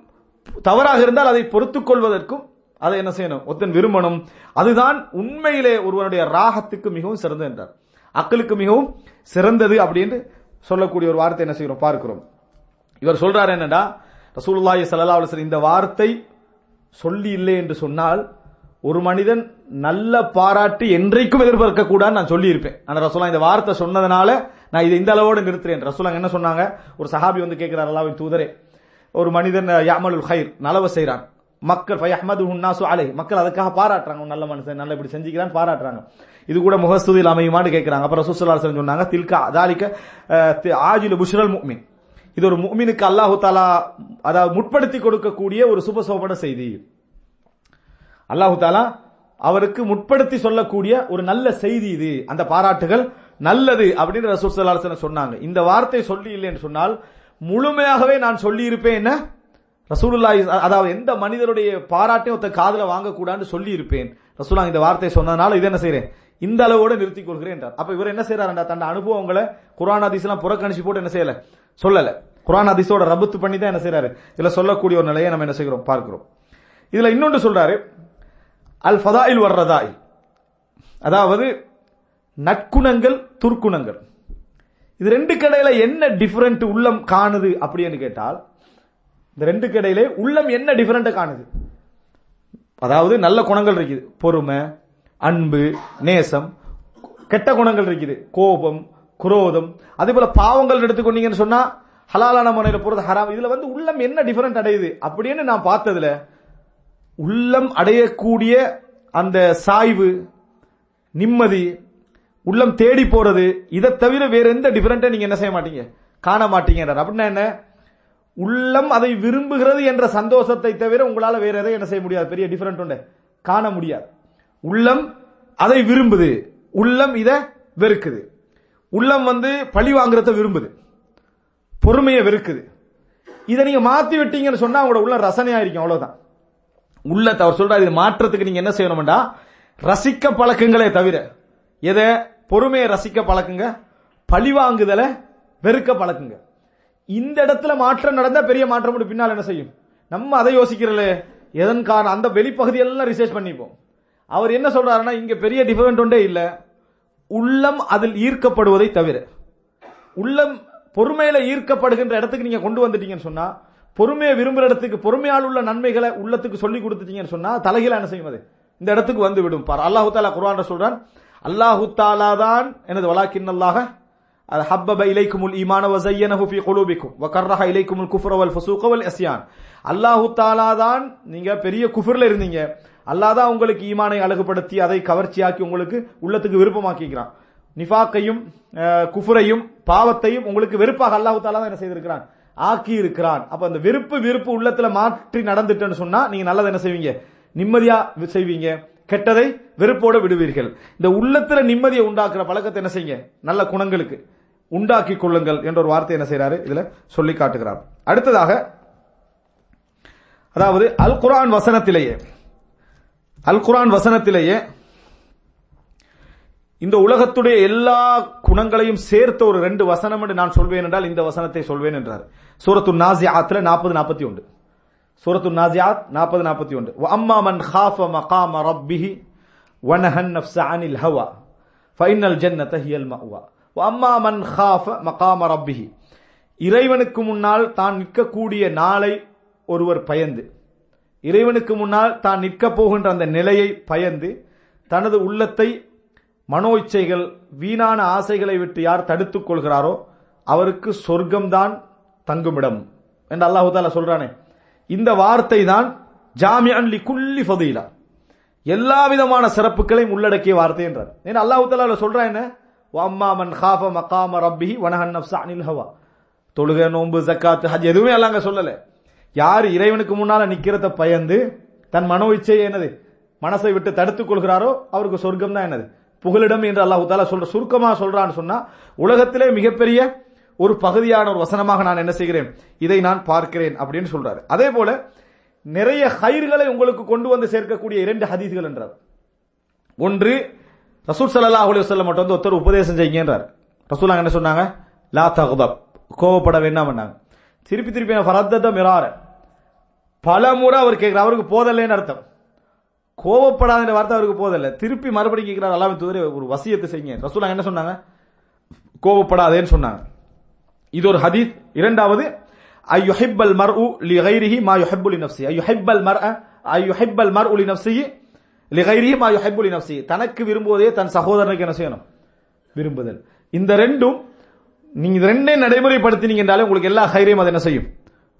தவறாக இருந்தால் அதை பொறுத்துக் கொள்வதற்கும் அதை என்ன செய்யணும்? ஒத்தன் விரும்பணும். அதுதான் உண்மையிலே ஒருவனுடைய ராகத்துக்கு மிகவும் சிறந்தது என்றார். அக்களுக்கு மிகவும் சிறந்தது அப்படின்னு சொல்லக்கூடிய ஒரு வார்த்தை என்ன செய்கிறோம்? பார்க்கிறோம். இவர் சொல்றாரு என்னடா? ரசூல்லாய் சல்லா அலைஹி இந்த வார்த்தை சொல்லி இல்லை என்று சொன்னால் ஒரு மனிதன் நல்ல பாராட்டு என்றைக்கும் எதிர்பார்க்க கூடாது நான் சொல்லியிருப்பேன். ஆனால் ஆனா இந்த வார்த்தை சொன்னதுனால நான் இதை இந்த அளவோடு நிறுத்துறேன். ரசூலாங்க என்ன சொன்னாங்க? ஒரு சஹாபி வந்து கேட்கிறார் அல்லாவின் தூதரே ஒரு மனிதன் யாமலுல் ஹைர் நலவை செய்கிறான் மக்கள் அஹமது உன்னாசு அலை மக்கள் அதுக்காக பாராட்டுறாங்க. நல்ல மனுஷன் நல்ல இப்படி செஞ்சுக்கிறான் பாராட்டுறாங்க. இது கூட முகஸ்துதியில் அமையுமான்னு கேட்கிறாங்க. அப்புறம் ரசூலுல்லாஹி சொன்னாங்க தில்கா தாலிக்க ஆஜில புஷ்ரல் முக்மின். இது ஒரு முக்மினுக்கு அல்லாஹு தாலா அதாவது முற்படுத்தி கொடுக்கக்கூடிய ஒரு சுபசோபன செய்தி. அல்லாஹு தாலா அவருக்கு முற்படுத்தி சொல்லக்கூடிய ஒரு நல்ல செய்தி இது. அந்த பாராட்டுகள் நல்லது அப்படின்னு ரசூல் ஸல்லல்லாஹு சொன்னாங்க. இந்த வார்த்தை சொல்லி இல்லைன்னு சொன்னால் முழுமையாகவே நான் சொல்லி இருப்பேன் என்ன? ரசூலுல்லாஹி அதாவது எந்த மனிதருடைய பாராட்டையும் ஒருத்த காதல வாங்கக்கூடாதுன்னு சொல்லி இருப்பேன். ரசூலா இந்த வார்த்தை சொன்னதுனால இது என்ன செய்யறேன் இந்த அளவோட நிறுத்திக் கொள்கிறேன் என்றார். அப்ப இவர் என்ன செய்யறாருடா தன் அனுபவங்களை குரான் ஹதீஸ் எல்லாம் புறக்கணிச்சு போட்டு என்ன செய்யல? சொல்லல. குரான் அதிசோட ரபுத்து பண்ணி தான் என்ன செய்யறாரு இதுல சொல்லக்கூடிய ஒரு நிலையை நம்ம என்ன செய்கிறோம்? பார்க்கிறோம். இதுல இன்னொன்று சொல்றாரு அல் ஃபதாயில் வர்றதாய் அதாவது நற்குணங்கள் துர்க்குணங்கள். இது ரெண்டு கடையில என்ன டிஃபரெண்ட் உள்ளம் காணுது அப்படின்னு கேட்டால் இந்த ரெண்டு கடையிலே உள்ளம் என்ன டிஃபரெண்ட் காணுது? அதாவது நல்ல குணங்கள் இருக்குது. பொறுமை அன்பு நேசம் கெட்ட குணங்கள் இருக்குது. கோபம் குரோதம். அதே போல பாவங்கள் எடுத்துக்கொண்டீங்கன்னு சொன்னா ஹலாலான முறையில் போறது ஹராம். இதுல வந்து உள்ளம் என்ன டிஃபரெண்ட் அடையுது அப்படின்னு நான் பார்த்ததுல உள்ளம் அடையக்கூடிய அந்த சாய்வு நிம்மதி உள்ளம் தேடி போறது இதை தவிர வேற எந்த டிஃபரெண்டா நீங்க என்ன செய்ய மாட்டீங்க? காண மாட்டீங்கிறார் அப்படின்னா என்ன? உள்ளம் அதை விரும்புகிறது என்ற சந்தோஷத்தை தவிர உங்களால வேற எதை என்ன செய்ய முடியாது. பெரிய டிஃபரெண்ட் உண்டு. காண முடியாது. உள்ளம் அதை விரும்புது. உள்ளம் இதை வெறுக்குது. உள்ளம் வந்து பழி வாங்குறத விரும்புது. பொறுமையை வெறுக்குது. இதை நீங்க மாத்தி விட்டீங்கன்னு சொன்னா உங்களோட உள்ள ரசனையா இருக்கும். அவ்வளவுதான். உள்ளத்தை அவர் சொல்றாரு இது மாற்றத்துக்கு நீங்க என்ன செய்யணும்டா? ரசிக்க பழக்கங்களே தவிர எதை? பொறுமையை ரசிக்க பழக்குங்க. பழிவாங்குதலை வெறுக்க பழக்குங்க. இந்த இடத்துல மாற்றம் நடந்தா பெரிய மாற்றம் பின்னால் என்ன செய்யும்? நம்ம அதை யோசிக்கிறல. எதன் காரணம்? அந்த வெளிப்பகுதி எல்லாம் ரிசர்ச் பண்ணிப்போம். அவர் என்ன சொல்றாருன்னா இங்க பெரிய டிஃபரெண்ட் ஒன்றே இல்ல. உள்ளம் அதில் ஈர்க்கப்படுவதை தவிர. உள்ளம் பொறுமையில ஈர்க்கப்படுகின்ற இடத்துக்கு நீங்க கொண்டு வந்துட்டீங்கன்னு சொன்னா பொறுமையை விரும்புற இடத்துக்கு பொறுமையால் உள்ள நன்மைகளை உள்ளத்துக்கு சொல்லி கொடுத்துட்டீங்கன்னு சொன்னா தலைகீழ என்ன செய்யும் அது? இந்த இடத்துக்கு வந்து விடும் பார் அல்லாஹு தாலா குர்ஆன்ல சொல்றான் அல்லாஹு தாலா தான் எனது வலாக்கின் அல்லாஹ அது ஹப்பப இலைக்குமுல் ஈமான வஸய்யனஹு ஃபீ குலூபிக்கும் வகர்ரஹ இலைக்குமுல் குஃப்ர வல் ஃபுசூக வல் அல்லாஹு தாலா தான் நீங்க பெரிய குஃபர்ல இருந்தீங்க. அல்லாஹ் தான் உங்களுக்கு ஈமானை அழகுபடுத்தி அதை கவர்ச்சியாக்கி உங்களுக்கு உள்ளத்துக்கு விருப்பமாக்கிக்கிறான். நிஃபாக்கையும் குஃபுரையும் பாவத்தையும் உங்களுக்கு வெறுப்பாக அல்லாஹு தாலா தான் என்ன செய்திருக்கிறான்? ஆக்கி இருக்கிறான் அப்ப அந்த வெறுப்பு விருப்பு உள்ளத்துல மாற்றி நடந்துட்டேன்னு சொன்னா நீங்க நல்லதை என்ன செய்வீங்க? நிம்மதியா செய்வீங்க. கெட்டதை வெறுப்போட விடுவீர்கள். இந்த உள்ளத்துல நிம்மதியை உண்டாக்குற பழக்கத்தை என்ன செய்யுங்க? நல்ல குணங்களுக்கு உண்டாக்கி கொள்ளுங்கள் என்ற ஒரு வார்த்தை என்ன செய்யறாரு இதுல சொல்லி காட்டுகிறார். அடுத்ததாக அதாவது அல் குரான் வசனத்திலேயே அல் குரான் வசனத்திலேயே இந்த உலகத்துடைய எல்லா குணங்களையும் சேர்த்த ஒரு ரெண்டு வசனம் என்று நான் சொல்வேன் என்றால் இந்த வசனத்தை சொல்வேன் என்றார். சூரத்து நாசியாத்துல நாற்பது நாற்பத்தி ஒன்று. சூரத்து நாசியாத் நாற்பது நாற்பத்தி ஒன்று. அம்மா மன் ஹாஃப மகாம ரப்பிஹி வனஹன் நஃப்ஸ அனில் ஹவா. ஃபைனல் ஜன்னத ஹியல் மஹ்வா அம்மா மன் ஹாஃப மகாம ரப்பிஹி. இறைவனுக்கு முன்னால் தான் நிற்கக்கூடிய நாளை ஒருவர் பயந்து இறைவனுக்கு முன்னால் தான் நிற்கப் போகின்ற அந்த நிலையை பயந்து தனது உள்ளத்தை மனோ இச்சைகள் வீணான ஆசைகளை விட்டு யார் தடுத்துக் கொள்கிறாரோ அவருக்கு சொர்க்கம்தான் தங்குமிடம். என்று அல்லாஹு தாலா சொல்றானே இந்த வார்த்தை தான் ஜாமியன் லி குல்லி ஃபதீலா. எல்லா விதமான சிறப்புகளையும் உள்ளடக்கிய வார்த்தை என்றார். ஏன்னா அல்லாஹு தாலா சொல்றான் என்ன? அம்மா மன் ஹாஃப மகாம ரப்பி வனஹன் நஃப்ஸ அனில் ஹவா. தொழுகை நோன்பு ஜக்காத்து ஹஜ் எதுவுமே எல்லாம் சொல்லல. யார் இறைவனுக்கு முன்னால நிக்கிறத பயந்து தன் மனோ இச்சையை என்னது? மனசை விட்டு தடுத்துக் கொள்கிறாரோ அவருக்கு சொர்க்கம் தான் என்னது? புகலிடம் என்று அல்லாஹு தாலா சொல்ற சுருக்கமா சொல்றான்னு சொன்னா உலகத்திலே மிகப்பெரிய ஒரு பகுதியான ஒரு வசனமாக நான் என்ன செய்கிறேன்? இதை நான் பார்க்கிறேன் அப்படின்னு சொல்றாரு. அதே போல நிறைய ஹைர்களை உங்களுக்கு கொண்டு வந்து சேர்க்கக்கூடிய இரண்டு ஹதீஸ்கள் என்றார். ஒன்று ரசூல் சல்லா அலி வஸல்லம் மட்டும் வந்து ஒருத்தர் உபதேசம் செய்யுங்கன்றார். ரசூல் என்ன சொன்னாங்க? லா தகுதப் கோவப்பட வேண்டாம் பண்ணாங்க திருப்பி திருப்பி ஃபரத்தத மிரார. பல முறை அவர் கேட்கிறார் அவருக்கு போதல்லைன்னு அர்த்தம். கோவப்படாத வார்த்தை அவருக்கு போதல்ல. திருப்பி மறுபடியும் கேட்கிறார் அல்லாஹ் தூதரே ஒரு வசியத்தை செய்யுங்க. ரசூல் என்ன சொன்னாங்க? கோவப்படாதேன்னு சொன்னாங்க. இது ஒரு ஹதீஸ் இரண்டாவது ஐயுஹிப்பல் உ லி கைரிஹி மா யுஹிப்புலி லி ஐயுஹிப்பல் மர் ஐயுஹிப்பல் மர் உலி நஃப்ஸிஹி லி கைரிஹி மா யுஹிப்புலி லி தனக்கு விரும்புவதே தன் சகோதரனுக்கு என்ன செய்யணும் விரும்புதல் இந்த ரெண்டும் நீங்க இது ரெண்டே நடைமுறைப்படுத்தினீங்க என்றாலே உங்களுக்கு எல்லா ஹைரையும் அது என்ன செய்யும்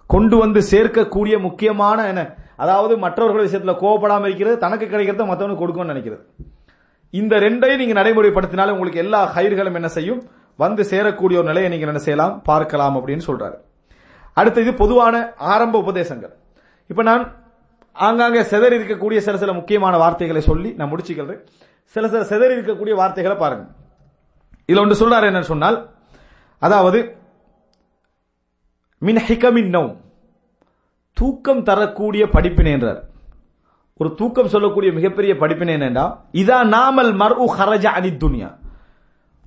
கொண்டு வந்து சேர்க்கக்கூடிய முக்கியமான என்ன அதாவது மற்றவர்கள் விஷயத்தில் கோவப்படாமல் இருக்கிறது தனக்கு கிடைக்கிறத மற்றவனுக்கு கொடுக்கணும்னு நினைக்கிறது இந்த ரெண்டையும் நீங்க நடைமுறைப்படுத்தினாலே உங்களுக்கு எல்லா ஹைர்களும் என்ன செய்யும் வந்து சேரக்கூடிய ஒரு நிலையை நீங்க என்ன செய்யலாம் பார்க்கலாம் அப்படின்னு சொல்றாரு. அடுத்தது இது பொதுவான ஆரம்ப உபதேசங்கள். இப்ப நான் ஆங்காங்கே செதறி இருக்கக்கூடிய சில சில முக்கியமான வார்த்தைகளை சொல்லி நான் முடிச்சுக்கிறேன். சில சில செதறி இருக்கக்கூடிய வார்த்தைகளை பாருங்க. இதுல ஒன்று சொல்றாரு என்னன்னு சொன்னால் அதாவது மின் ஹிகமின் நௌம். தூக்கம் தரக்கூடிய படிப்பினை என்றார். ஒரு தூக்கம் சொல்லக்கூடிய மிகப்பெரிய படிப்பினை என்னென்றா இதா நாமல் மர்உ ஹரஜ அனி துனியா.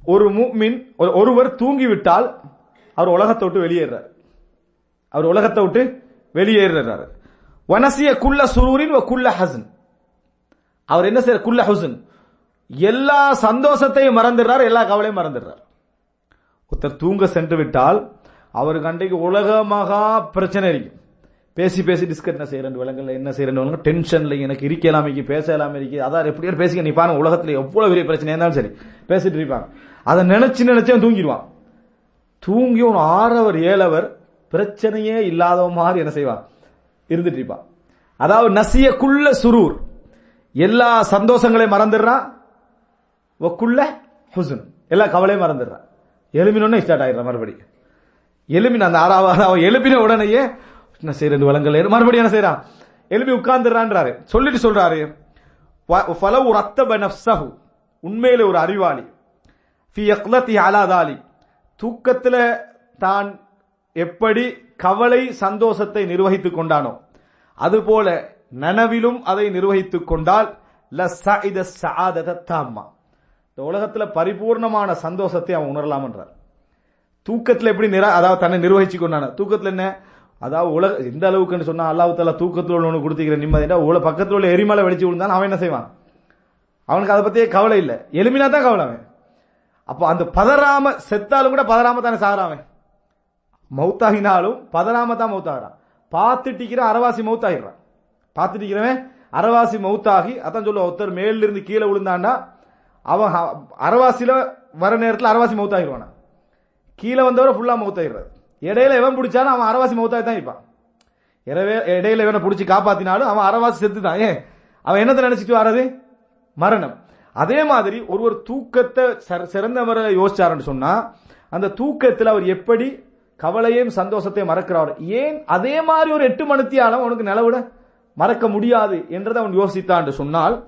ஒரு மின் ஒரு- ஒருவர் தூங்கிவிட்டால் அவர் உலகத்தை விட்டு வெளியேறார் அவர் உலகத்தை விட்டு வெளியேறார் வனசிய குல்ல சுரூரின் வ குல்ல ஹசன். அவர் என்ன செய்யற குல்ல ஹுசன். எல்லா சந்தோஷத்தையும் மறந்துடுறார் எல்லா கவலையும் மறந்துடுறார். ஒருத்தர் தூங்க சென்று விட்டால் அவருக்கு அன்றைக்கு உலக மகா பிரச்சனை இருக்கும் பேசி பேசி டிஸ்கஸ் என்ன செய்யறேன் விலங்குல என்ன செய்யறேன் டென்ஷன்ல எனக்கு இருக்கலாமே பேசலாமே பேசலாம் இருக்கு. அதான் எப்படியோ பேசிக்க நீ பாருங்க உலகத்துல எவ்வளவு பெரிய பிரச்சனை இருந்தாலும் சரி. பேசிட்டு இருப்பாங்க. அதை நினைச்சு நினைச்சே தூங்கிடுவான். தூங்கி ஒரு ஆறவர் ஏழவர் பிரச்சனையே இல்லாத மாதிரி என்ன செய்வான்? இருந்துட்டு இருப்பான். அதாவது நசியக்குள்ள சுரூர். எல்லா சந்தோஷங்களையும் மறந்துடுறான். ஒக்குள்ள ஹுசுன். எல்லா கவலையும் மறந்துடுறான். எலும்பினோடனே ஸ்டார்ட் ஆயிடுறான் மறுபடியும் எலும்பின அந்த ஆறாவது அவன் எழுப்பின உடனேயே என்ன செய்யறது வளங்கள் மறுபடியும் என்ன செய்யறான்? எழுப்பி உட்கார்ந்துடுறான்றாரு. சொல்லிட்டு சொல்றாரு ஃபலவு ரத்தப நஃப்ஸஹு. உண்மையிலே ஒரு அறிவாளி. ஃபி யக்லத்தி அலா தாலி தூக்கத்துல தான் எப்படி கவலை சந்தோஷத்தை நிர்வகித்துக் கொண்டானோ அதுபோல நனவிலும் அதை நிர்வகித்துக் கொண்டால் இந்த உலகத்துல பரிபூர்ணமான சந்தோஷத்தை அவன் உணரலாம் என்றார். தூக்கத்துல எப்படி நிரா அதாவது தன்னை நிர்வகிச்சு கொண்டான தூக்கத்துல என்ன? அதாவது உலக எந்த அளவுக்குன்னு சொன்னா அல்லாஹ் தாலா உள்ள உள்ளவனு கொடுத்துக்கிற நிம்மதியா உல பக்கத்தில் உள்ள எரிமலை வெடிச்சு விழுந்தான் அவன் என்ன செய்வான்? அவனுக்கு அதை பத்தியே கவலை இல்லை. எலுமினா தான் கவலை அவன். அப்போ அந்த பதறாம செத்தாலும் கூட பதறாம தானே சாகுறான் மௌத்தாகினாலும் பதறாம தான் மௌத்தாகிறான் பார்த்துட்டிக்கிற அரவாசி மௌத்தாகிறான் பார்த்துட்டிக்கிறவன் அரவாசி மௌத்தாகி அதான் சொல்ல ஒருத்தர் மேல இருந்து கீழே விழுந்தாண்டா அவன் ஹ- அரவாசியில வர நேரத்தில் அரவாசி மௌத்தாகிடுவானா கீழே வந்தவரை ஃபுல்லா மௌத்தாகிடுறாரு இடையில எவன் பிடிச்சாலும் அவன் அரவாசி மௌத்தாகி தான் இருப்பான். எனவே இடையில இவனை பிடிச்சி காப்பாத்தினாலும் அவன் அறவாசி செத்து தான் ஏன்? அவன் என்னத்தை நினைச்சிட்டு வர்றது? மரணம். அதே மாதிரி ஒருவர் தூக்கத்தை சிற- யோசிச்சாருன்னு சொன்னா அந்த தூக்கத்தில் அவர் எப்படி கவலையும் சந்தோஷத்தையும் மறக்கிறார். ஏன் அதே மாதிரி ஒரு எட்டு மணித்தியாலும் அவனுக்கு நிலவிட மறக்க முடியாது என்றதை அவன் யோசித்தான் சொன்னால்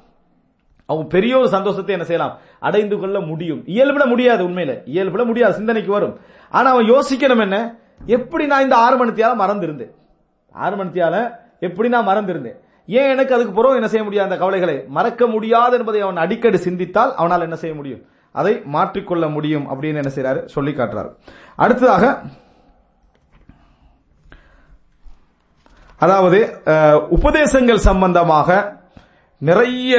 அவன் பெரிய ஒரு சந்தோஷத்தை என்ன செய்யலாம்? அடைந்து கொள்ள முடியும். இயல்பிட முடியாது உண்மையில. இயல்பிட முடியாது. சிந்தனைக்கு வரும். ஆனா அவன் யோசிக்கணும் என்ன? எப்படி நான் இந்த ஆறு மணித்தியால மறந்திருந்தேன்? ஆறு மணித்தியால எப்படி நான் மறந்திருந்தேன்? ஏன் எனக்கு அதுக்கு பிறகு என்ன செய்ய முடியாது அந்த கவலைகளை? மறக்க முடியாது என்பதை அவன் அடிக்கடி சிந்தித்தால் அவனால் என்ன செய்ய முடியும்? அதை மாற்றிக்கொள்ள முடியும் அப்படின்னு என்ன செய்யறாரு சொல்லி காட்டுறாரு. அடுத்ததாக அதாவது உபதேசங்கள் சம்பந்தமாக நிறைய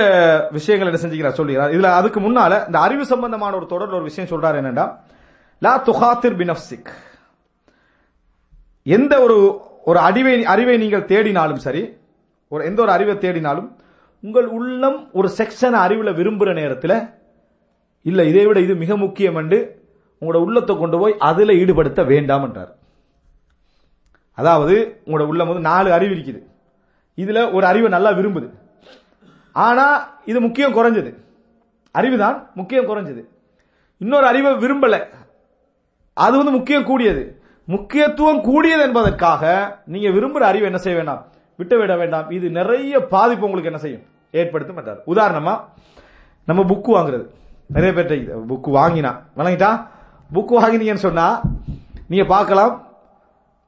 விஷயங்கள் என்ன செஞ்சுக்கிறார் சொல்லுகிறார். இதுல அதுக்கு முன்னால இந்த அறிவு சம்பந்தமான ஒரு தொடர் ஒரு விஷயம் சொல்றாரு என்னன்னா லா துஹாத்திர் பினப்சிக் எந்த ஒரு ஒரு அறிவை அறிவை நீங்கள் தேடினாலும் சரி ஒரு எந்த ஒரு அறிவை தேடினாலும் உங்கள் உள்ளம் ஒரு செக்ஷன் அறிவில் விரும்புகிற நேரத்தில் இல்லை இதை விட இது மிக முக்கியம் என்று உங்களோட உள்ளத்தை கொண்டு போய் அதில் ஈடுபடுத்த வேண்டாம் என்றார். அதாவது உங்களோட உள்ளம் வந்து நாலு அறிவு இருக்குது. இதில் ஒரு அறிவை நல்லா விரும்புது. ஆனால் இது முக்கியம் குறைஞ்சது. அறிவுதான் முக்கியம் குறைஞ்சது. இன்னொரு அறிவை விரும்பலை. அது வந்து முக்கியம் கூடியது. முக்கியத்துவம் கூடியது என்பதற்காக நீங்கள் விரும்புகிற அறிவை என்ன செய்ய வேண்டாம்? விட்டுவிட வேண்டாம். இது நிறைய பாதிப்பு உங்களுக்கு என்ன செய்யும்? ஏற்படுத்தும் என்றார். உதாரணமா நம்ம புக்கு வாங்குறது. நிறைய பேர்ட்ட புக்கு வாங்கினா. வழங்கிட்டா புக்கு வாங்கினீங்கன்னு சொன்னா நீங்க பார்க்கலாம்.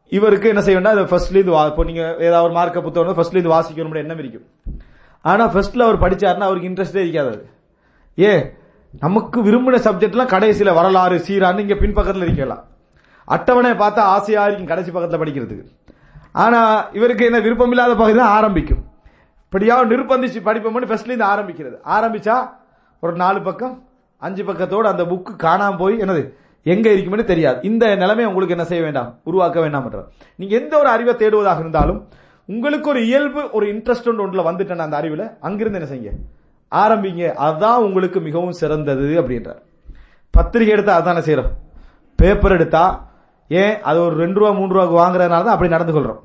இவருக்கு என்ன செய்ய வேண்டாம்? ஃபர்ஸ்ட்ல வா- இப்போ நீங்க ஏதாவது ஒரு மார்க்க புத்தகம் ஃபர்ஸ்ட்ல இருந்து வாசிக்கணும் எண்ணம் இருக்கும் ஆனா ஃபர்ஸ்ட்ல அவர் படிச்சாருன்னா அவருக்கு இன்ட்ரெஸ்டே இருக்காது ஏ நமக்கு விரும்பின சப்ஜெக்ட்லாம் கடைசியில வரலாறு சீரான்னு இங்க பின்பக்கத்தில் இருக்கலாம். அட்டவணையை பார்த்தா ஆசையா இருக்கும் கடைசி பக்கத்தில் படிக்கிறதுக்கு. ஆனா இவருக்கு என்ன விருப்பம் இல்லாத பகுதி தான் ஆரம்பிக்கும். இப்படியா நிர்பந்திச்சு படிப்போம்னு ஃபர்ஸ்ட்ல இருந்து ஆரம்பிக்கிறது. ஆரம்பிச்சா ஒரு நாலு பக்கம் அஞ்சு பக்கத்தோடு அந்த புக்கு காணாம போய் என்னது எங்க இருக்கும்னு தெரியாது. இந்த நிலைமை உங்களுக்கு என்ன செய்ய வேண்டாம்? உருவாக்க வேண்டாம் நீங்க எந்த ஒரு அறிவை தேடுவதாக இருந்தாலும் உங்களுக்கு ஒரு இயல்பு ஒரு இன்ட்ரெஸ்ட் ஒன்றுல வந்துட்டேன் அந்த அறிவில் அங்கிருந்து என்ன செய்யுங்க? ஆரம்பிங்க. அதுதான் உங்களுக்கு மிகவும் சிறந்தது அப்படின்றார். பத்திரிகை எடுத்தா அதான செய்யறோம் பேப்பர் எடுத்தா ஏன்? அது ஒரு ரெண்டு ரூபா மூணு ரூபாய்க்கு வாங்குறதுனால தான் அப்படி நடந்து கொள்றோம்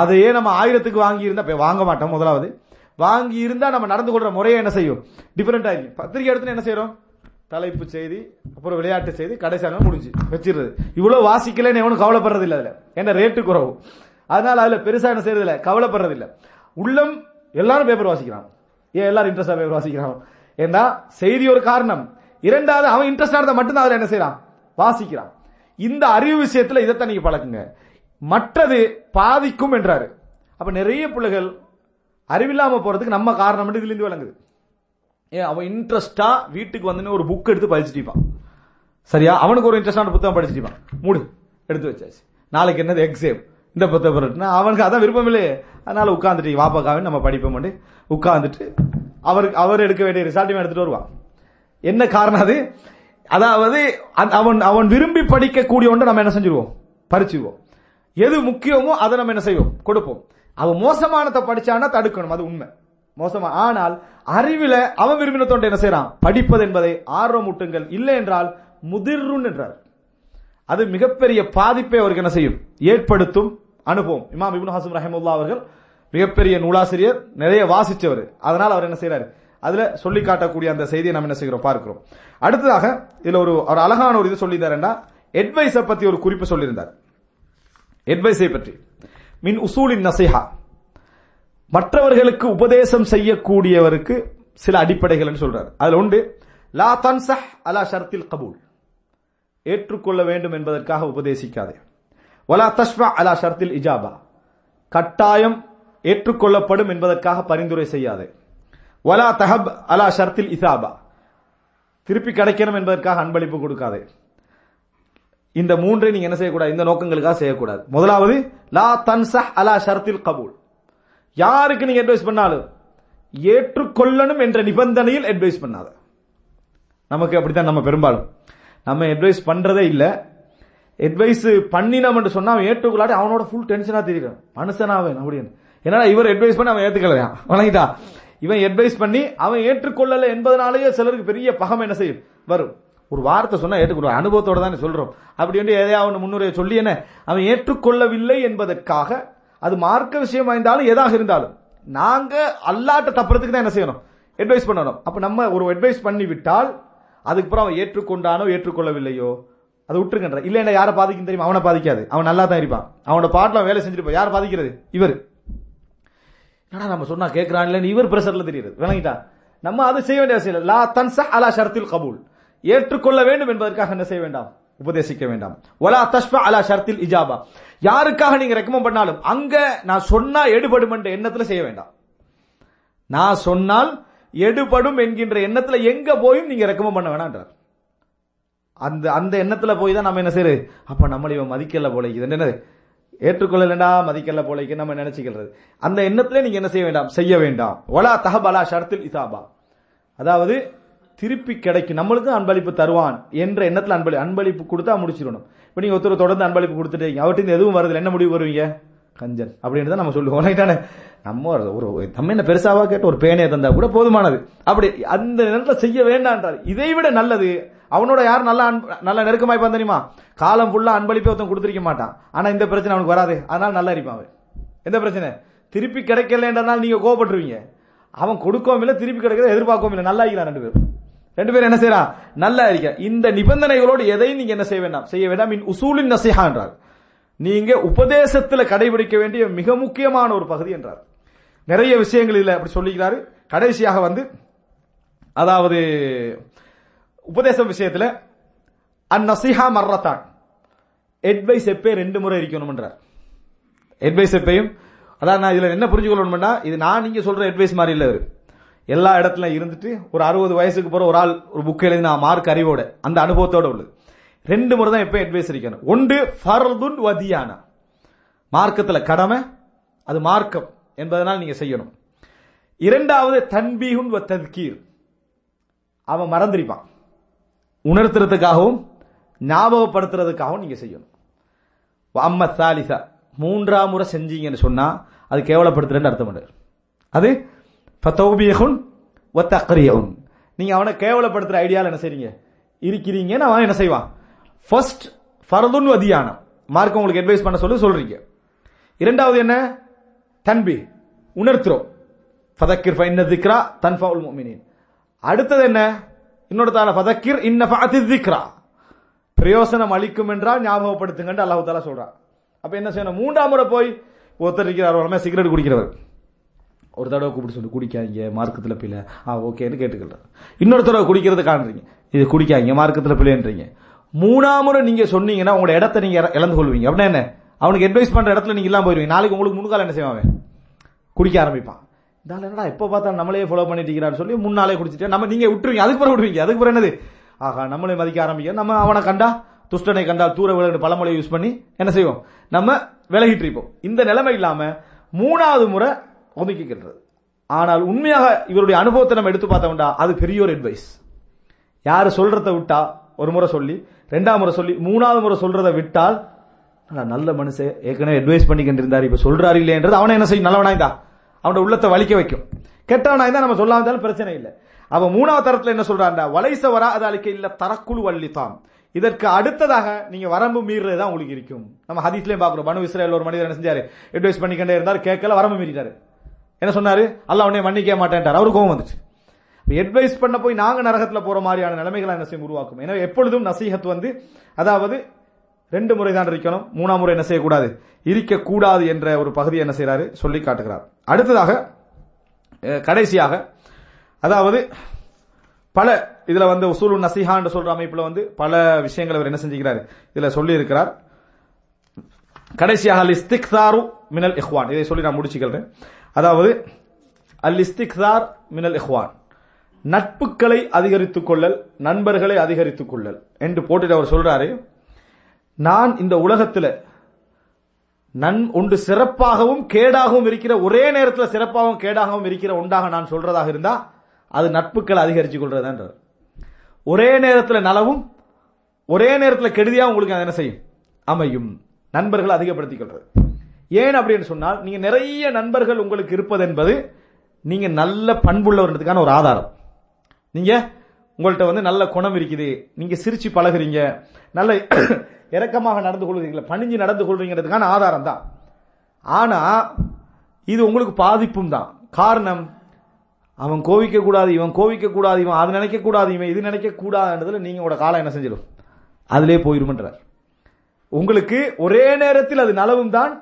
அதையே நம்ம ஆயிரத்துக்கு வாங்கியிருந்தா வாங்க மாட்டோம் முதலாவது. வாங்கி இருந்தா நம்ம நடந்து கொள்ற முறையை என்ன செய்யும்? டிஃபரெண்டா இருக்கும் பத்திரிகை எடுத்து என்ன செய்யறோம் தலைப்பு செய்தி அப்புறம் விளையாட்டு செய்தி கடைசியாக முடிஞ்சு வச்சிருது இவ்வளவு வாசிக்கலன்னு எவனும் கவலைப்படுறது இல்லை அதுல. ஏன்னா ரேட்டு குறவு. அதனால அதுல பெருசா என்ன செய்யறது இல்லை கவலைப்படுறது இல்லை உள்ளம் எல்லாரும் பேப்பர் வாசிக்கிறான். ஏன் எல்லாரும் இன்ட்ரெஸ்டா பேப்பர் வாசிக்கிறான்? ஏன்னா செய்தி ஒரு காரணம். இரண்டாவது அவன் இன்ட்ரெஸ்டா இருந்தா மட்டும்தான் அதுல என்ன செய்யறான் வாசிக்கிறான். இந்த அறிவு விஷயத்தில் இதைத்தான் நீங்க பழக்குங்க. மற்றது பாதிக்கும் என்றாரு. அப்ப நிறைய பிள்ளைகள் அறிவில்லாம போறதுக்கு நம்ம காரணம் இதுல இருந்து விளங்குது. ஏன்? அவன் இன்ட்ரெஸ்டா வீட்டுக்கு வந்து ஒரு புக் எடுத்து படிச்சுட்டிருப்பான் சரியா? அவனுக்கு ஒரு இன்ட்ரெஸ்டான புத்தகம் படிச்சிட்டுருப்பான் மூடு. எடுத்து வச்சாச்சு. நாளைக்கு என்னது? எக்ஸாம் இந்த புத்தகம் இருக்குன்னா அவனுக்கு அதான் விருப்பம் இல்லையே. அதனால உட்காந்துட்டு வாப்பாக்காவே நம்ம படிப்போம் உட்காந்துட்டு அவருக்கு அவர் எடுக்க வேண்டிய ரிசல்ட்டையும் எடுத்துட்டு வருவான். என்ன காரணம் அது? அதாவது அவன் அவன் விரும்பி படிக்கக்கூடிய ஒன்றை நம்ம என்ன செஞ்சிருவோம்? பறிச்சுருவோம். எது முக்கியமோ அதை நம்ம என்ன செய்வோம்? கொடுப்போம். அவன் மோசமானத்தை படிச்சானா தடுக்கணும். அது உண்மை. மோசமா. ஆனால் அறிவில அவன் விரும்பின தொண்டை என்ன செய்யறான் படிப்பது என்பதை ஆர்வமூட்டுங்கள். இல்லை என்றால் முதிர்ருன் என்றார். அது மிகப்பெரிய பாதிப்பை அவருக்கு என்ன செய்யும்? ஏற்படுத்தும் அனுபவம். இமாம் இப்னு ஹசம் ரஹமுல்லா அவர்கள் மிகப்பெரிய நூலாசிரியர் நிறைய வாசிச்சவர். அதனால் அவர் என்ன செய்யறாரு அதுல சொல்லி காட்டக்கூடிய அந்த செய்தியை நம்ம என்ன செய்கிறோம்? பார்க்கிறோம். அடுத்ததாக இதுல ஒரு ஒரு அழகான ஒரு இது சொல்லியிருந்தாருன்னா எட்வைஸை பத்தி ஒரு குறிப்பு சொல்லியிருந்தார். அட்வைஸை பற்றி. மின் உசூலின் நசிஹா. மற்றவர்களுக்கு உபதேசம் செய்யக்கூடியவருக்கு சில அடிப்படைகள் சொல்றாரு. அதுல உண்டு லா தன்சஹ் அலா ஷர்த்தில் கபூல். ஏற்றுக்கொள்ள வேண்டும் என்பதற்காக உபதேசிக்காதே. வலா தஷ்வா அலா ஷர்த்தில் இஜாபா. கட்டாயம் ஏற்றுக்கொள்ளப்படும் என்பதற்காக பரிந்துரை செய்யாதே. வலா தஹப் அலா ஷர்த்தில் இசாபா. திருப்பி கிடைக்கணும் என்பதற்காக அன்பளிப்பு கொடுக்காதே. இந்த மூன்றை நீங்க என்ன செய்யக்கூடாது? இந்த நோக்கங்களுக்காக செய்யக்கூடாது. முதலாவது லா தன்சஹ் அலா ஷர்த்தில் கபூல். யாருக்கு நீங்க அட்வைஸ் பண்ணாலும் ஏற்றுக்கொள்ளணும் என்ற நிபந்தனையில் அட்வைஸ் பண்ணாத. நமக்கு அப்படித்தான் நம்ம பெரும்பாலும். நம்ம அட்வைஸ் பண்றதே இல்லை. அட்வைஸ் பண்ணினோம் என்று சொன்னா அவன் ஏற்றுக்கொள்ளாட்டி அவனோட ஃபுல் டென்ஷனா தெரியும். மனுஷனாவே அப்படின்னு. ஏன்னா இவர் அட்வைஸ் பண்ணி அவன் ஏத்துக்கலையா? வணங்கிட்டா. இவன் அட்வைஸ் பண்ணி அவன் ஏற்றுக்கொள்ளல என்பதனாலேயே சிலருக்கு பெரிய பகம் என்ன செய்யும்? வரும். ஒரு வார்த்தை சொன்னா ஏற்றுக்கொள்ள அனுபவத்தோட தானே சொல்றோம். அப்படி எதையாவது ஒன்று முன்னுரையை சொல்லி என்ன? அவன் ஏற்றுக்கொள்ளவில்லை என்பதற்காக அது மார்க்க விஷயம் வாய்ந்தாலும் எதாக இருந்தாலும் நாங்க அல்லாட்ட தப்புறதுக்கு தான் என்ன செய்யணும்? அட்வைஸ் பண்ணணும். அப்ப நம்ம ஒரு அட்வைஸ் பண்ணி விட்டால் அதுக்கப்புறம் அவன் ஏற்றுக்கொண்டானோ ஏற்றுக்கொள்ளவில்லையோ அதை விட்டுருங்கன்ற. இல்ல யாரை பாதிக்கும் தெரியுமா? அவனை பாதிக்காது. அவன் நல்லா தான் இருப்பான். அவனோட பாட்டில் வேலை செஞ்சிருப்பான் யார் பாதிக்கிறது? இவர். என்னடா நம்ம சொன்னா கேட்கிறான் இவர் பிரஷர்ல தெரியுது. விளங்கிட்டான் நம்ம அதை செய்ய வேண்டிய அவசியம் இல்லை. லா தன்ச அலா ஷர்த்தில் கபூல். ஏற்றுக்கொள்ள வேண்டும் என்பதற்காக என்ன செய்ய வேண்டாம்? உபதேசிக்க வேண்டாம். ஒலா தஷ்பா அலா ஷர்த்தில் இஜாபா. யாருக்காக நீங்க ரெக்கமெண்ட் பண்ணாலும் அங்க நான் சொன்னா எடுபடும் என்ற எண்ணத்துல செய்ய வேண்டாம். நான் சொன்னால் எடுபடும் என்கின்ற எண்ணத்துல எங்க போயும் நீங்க ரெக்கமெண்ட் பண்ண வேணான்றார் அந்த அந்த எண்ணத்துல போய் தான் நம்ம என்ன செய்யறது? அப்ப நம்மள இவன் மதிக்கல போல இது என்னது? ஏற்றுக்கொள்ளலடா மதிக்கல போலைக்கு நம்ம நினைச்சுக்கிறது? அந்த எண்ணத்துல நீங்க என்ன செய்ய வேண்டாம்? செய்ய வேண்டாம். ஒலா தஹபலா ஷர்த்தில் இசாபா. அதாவது திருப்பி கிடைக்கும். நம்மளுக்கும் அன்பளிப்பு தருவான் என்ற எண்ணத்துல அன்பளி அன்பளிப்பு கொடுத்தா முடிச்சிடணும். இப்போ நீங்க ஒருத்தர் தொடர்ந்து அன்பளிப்பு கொடுத்துட்டீங்க. அவர்கிட்ட எதுவும் வருது என்ன முடிவு வருவீங்க? கஞ்சன். அப்படின்னு தான் நம்ம சொல்லுவோம். தானே? நம்ம ஒரு ஒரு- நம்ம என்ன பெருசாவா கேட்டு ஒரு பேனையை தந்தா கூட போதுமானது. அப்படி அந்த நேரத்தில் செய்ய வேண்டான்றார். இதை விட நல்லது அவனோட யார் நல்ல அன்பு நல்ல நெருக்கமாய் இருப்பான் தெரியுமா? காலம் ஃபுல்லா அன்பளிப்பை ஒருத்தன் கொடுத்துருக்க மாட்டான். ஆனா இந்த பிரச்சனை அவனுக்கு வராது. அதனால நல்லா இருப்பான் அவன். எந்த பிரச்சனை? திருப்பி கிடைக்கலன்றனால நீங்க கோவப்பட்டுருவீங்க. அவன் கொடுக்கவும் இல்லை திருப்பி கிடைக்கிறத எதிர்பார்க்கவும் இல்லை. நல்லா இருக்கிறான் ரெண்டு பேரும்? ரெண்டு பேரும் என்ன செய்யறான் நல்லா இருக்க இந்த நிபந்தனைகளோடு எதையும் நீங்க என்ன செய்ய வேண்டாம். செய்ய வேண்டாம். இன் உசூலின் நசிஹா என்றார். நீங்க உபதேசத்துல கடைபிடிக்க வேண்டிய மிக முக்கியமான ஒரு பகுதி என்றார். நிறைய விஷயங்கள் இல்லை அப்படி சொல்லிக்கிறாரு. கடைசியாக வந்து அதாவது உபதேசம் விஷயத்துல அந்நசிஹா மர்ரத்தான். அட்வைஸ் எப்பே ரெண்டு முறை இருக்கணும்ன்றார். அட்வைஸ் எப்பையும் அதான் நான் இதுல என்ன புரிஞ்சுக்கொள்ளணும்னா இது நான் நீங்க சொல்ற அட்வைஸ் மாதிரி இல்ல எல்லா இடத்துல இருந்துட்டு ஒரு அறுபது வயசுக்கு பிறகு ஒரு ஆள் ஒரு புக் எழுதி நான் மார்க் அறிவோட அந்த அனுபவத்தோட உள்ளது. ரெண்டு முறை தான் எப்பயும் அட்வைஸ் இருக்கணும். ஒன்று ஃபர்துன் வதியானா. மார்க்கத்தில் கடமை அது மார்க்கம் என்பதனால் நீங்க செய்யணும். இரண்டாவது தன்பீகுன் வ தத்கீர். அவன் மறந்திருப்பான். உணர்த்துறதுக்காகவும் ஞாபகப்படுத்துறதுக்காகவும் நீங்க செய்யணும். அம்ம சாலிசா மூன்றாம் முறை செஞ்சீங்கன்னு சொன்னா அது கேவலப்படுத்துறேன்னு அர்த்தம் பண்ணு அது ஃபத்தௌபியகுன் ஒத்த தக்ரியகுன் நீங்க அவனை கேவலப்படுத்துற ஐடியால என்ன செய்றீங்க? இருக்கிறீங்கன்னு அவன் என்ன செய்வான்? ஃபர்ஸ்ட் ஃபரதுன் வதியானம். மார்க் உங்களுக்கு அட்வைஸ் பண்ண சொல்லி சொல்றீங்க. இரண்டாவது என்ன? தன்பி உணர்த்துறோம். ஃபதக்கிர் ஃபைன் திக்ரா தன்ஃபவுல் முஃமினீன். அடுத்தது என்ன? இன்னொரு தால ஃபதக்கிர் இன்ன பிரயோசனம் அளிக்கும் என்றால் ஞாபகப்படுத்துங்கன்னு அல்லாஹு தாலா சொல்றான். அப்ப என்ன செய்யணும்? மூன்றாம் முறை போய் ஒருத்தர் இருக்கிறார் உடனே சிகரெட் குடிக்கிறவர். ஒரு தடவை கூப்பிட்டு சொல்லி குடிக்காதீங்க மார்க்கத்தில் பிள்ளை ஆ ஓகேன்னு கேட்டுக்கிறார் இன்னொரு தடவை குடிக்கிறது காண்றீங்க. இது குடிக்காதீங்க மார்க்கத்தில் பிள்ளைன்றீங்க மூணாம் முறை நீங்க சொன்னீங்கன்னா உங்களோட இடத்த நீங்க இற- இழந்து கொள்வீங்க. அப்படின்னா என்ன? அவனுக்கு அட்வைஸ் பண்ற இடத்துல நீங்க இல்லாம போயிருவீங்க. நாளைக்கு உங்களுக்கு முன்கால என்ன செய்வாங்க குடிக்க ஆரம்பிப்பான். இதால் என்னடா எப்போ பார்த்தாலும் நம்மளே ஃபாலோ பண்ணிட்டு இருக்கிறான்னு சொல்லி முன்னாலே குடிச்சிட்டு நம்ம நீங்கள் விட்டுருவீங்க அதுக்கு பிறகு விடுவீங்க அதுக்கு பிறகு என்னது? ஆஹா நம்மளே மதிக்க ஆரம்பிக்க. நம்ம அவனை கண்டா துஷ்டனை கண்டா தூர விலகிட்டு பழமொழியை யூஸ் பண்ணி என்ன செய்வோம்? நம்ம விலகிட்டு இருப்போம். இந்த நிலைமை இல்லாமல் மூணாவது முறை ஒதுக்கிக்கிறது ஆனால் உண்மையாக இவருடைய அனுபவத்தை நம்ம எடுத்து பார்த்தோம்டா அது பெரிய ஒரு அட்வைஸ் யார் சொல்றத விட்டா ஒரு முறை சொல்லி ரெண்டாம் முறை சொல்லி மூணாவது முறை சொல்றதை விட்டால் நல்ல மனுஷன். ஏற்கனவே அட்வைஸ் பண்ணிக்கிட்டு இருந்தார். இப்ப சொல்றாரு இல்லையன்றது அவனை என்ன செய்யும்? நல்லவனாய்தான் அவனோட உள்ளத்தை வலிக்க வைக்கும். கெட்டவனாய்ந்தா நம்ம சொல்லாம இருந்தாலும் பிரச்சனை இல்லை. அவன் மூணாவது தரத்துல என்ன சொல்றான் வலைச வரா அது அழிக்க இல்ல தரக்குழு வள்ளித்தான் இதற்கு அடுத்ததாக நீங்க வரம்பு மீறுறது தான் உங்களுக்கு இருக்கும். நம்ம ஹதீஸ்லயும் பாக்குறோம் பனு இஸ்ரேல் ஒரு மனிதர் என்ன செஞ்சாரு? அட்வைஸ் பண்ணிக்கிட்டே இருந்தார். கேட்கல வரம்பு மீறிட்டாரு. என்ன சொன்னாரு? அல்ல உன்னை மன்னிக்க மாட்டேன்ட்டார். அவரு கோவம் வந்துச்சு. அட்வைஸ் பண்ண போய் நாங்க நரகத்துல போற மாதிரியான நிலைமைகளை என்ன செய்யும் உருவாக்கும்? எனவே எப்பொழுதும் நசீகத் வந்து அதாவது ரெண்டு முறை தான் இருக்கணும் மூணாம் முறை என்ன செய்யக்கூடாது? இருக்கக்கூடாது என்ற ஒரு பகுதியை என்ன செய்கிறாரு சொல்லி காட்டுகிறார். அடுத்ததாக கடைசியாக அதாவது பல இதுல வந்து உசூலு நசிஹான்னு சொல்ற அமைப்புல வந்து பல விஷயங்களை அவர் என்ன செஞ்சுக்கிறாரு? இதுல சொல்லி இருக்கிறார் கடைசியாக அல் இஸ்திக்தாரு மினல் இஹ்வான். இதை சொல்லி நான் முடிச்சுக்கிறேன் அதாவது அல் இஸ்திக்தார் மினல் இஹ்வான். நட்புகளை அதிகரித்துக் கொள்ளல் நண்பர்களை அதிகரித்துக் கொள்ளல் என்று போட்டுட்டு அவர் சொல்றாரு நான் இந்த உலகத்தில் நன் ஒன்று சிறப்பாகவும் கேடாகவும் இருக்கிற ஒரே நேரத்தில் சிறப்பாகவும் கேடாகவும் இருக்கிற ஒன்றாக நான் சொல்றதாக இருந்தா அது நட்புகளை அதிகரிச்சு கொள்றதுன்றார் ஒரே நேரத்தில் நலவும் ஒரே நேரத்தில் கெடுதியாக உங்களுக்கு அது என்ன செய்யும்? அமையும். நண்பர்கள் அதிகப்படுத்திக் கொள்றது. ஏன் அப்படின்னு சொன்னால் நீங்க நிறைய நண்பர்கள் உங்களுக்கு இருப்பது என்பது நீங்க நல்ல பண்புள்ளவர்ன்றதுக்கான ஒரு ஆதாரம். நீங்க உங்கள்கிட்ட வந்து நல்ல குணம் இருக்குது. நீங்க சிரிச்சு பழகுறீங்க. நல்ல இரக்கமாக நடந்து கொள்கிறீங்களா பணிஞ்சு நடந்து கொள்றீங்கிறதுக்கான ஆதாரம் தான். ஆனா இது உங்களுக்கு பாதிப்பும் தான். காரணம் அவன் கோவிக்க கூடாது இவன் கோவிக்க கூடாது இவன் அது நினைக்க கூடாது இவன் இது நினைக்க கூடாதுன்றதுல நீங்க உங்களோட காலம் என்ன செஞ்சிடும்? அதிலே போயிருமன்றார். உங்களுக்கு ஒரே நேரத்தில் அது நலவும் தான்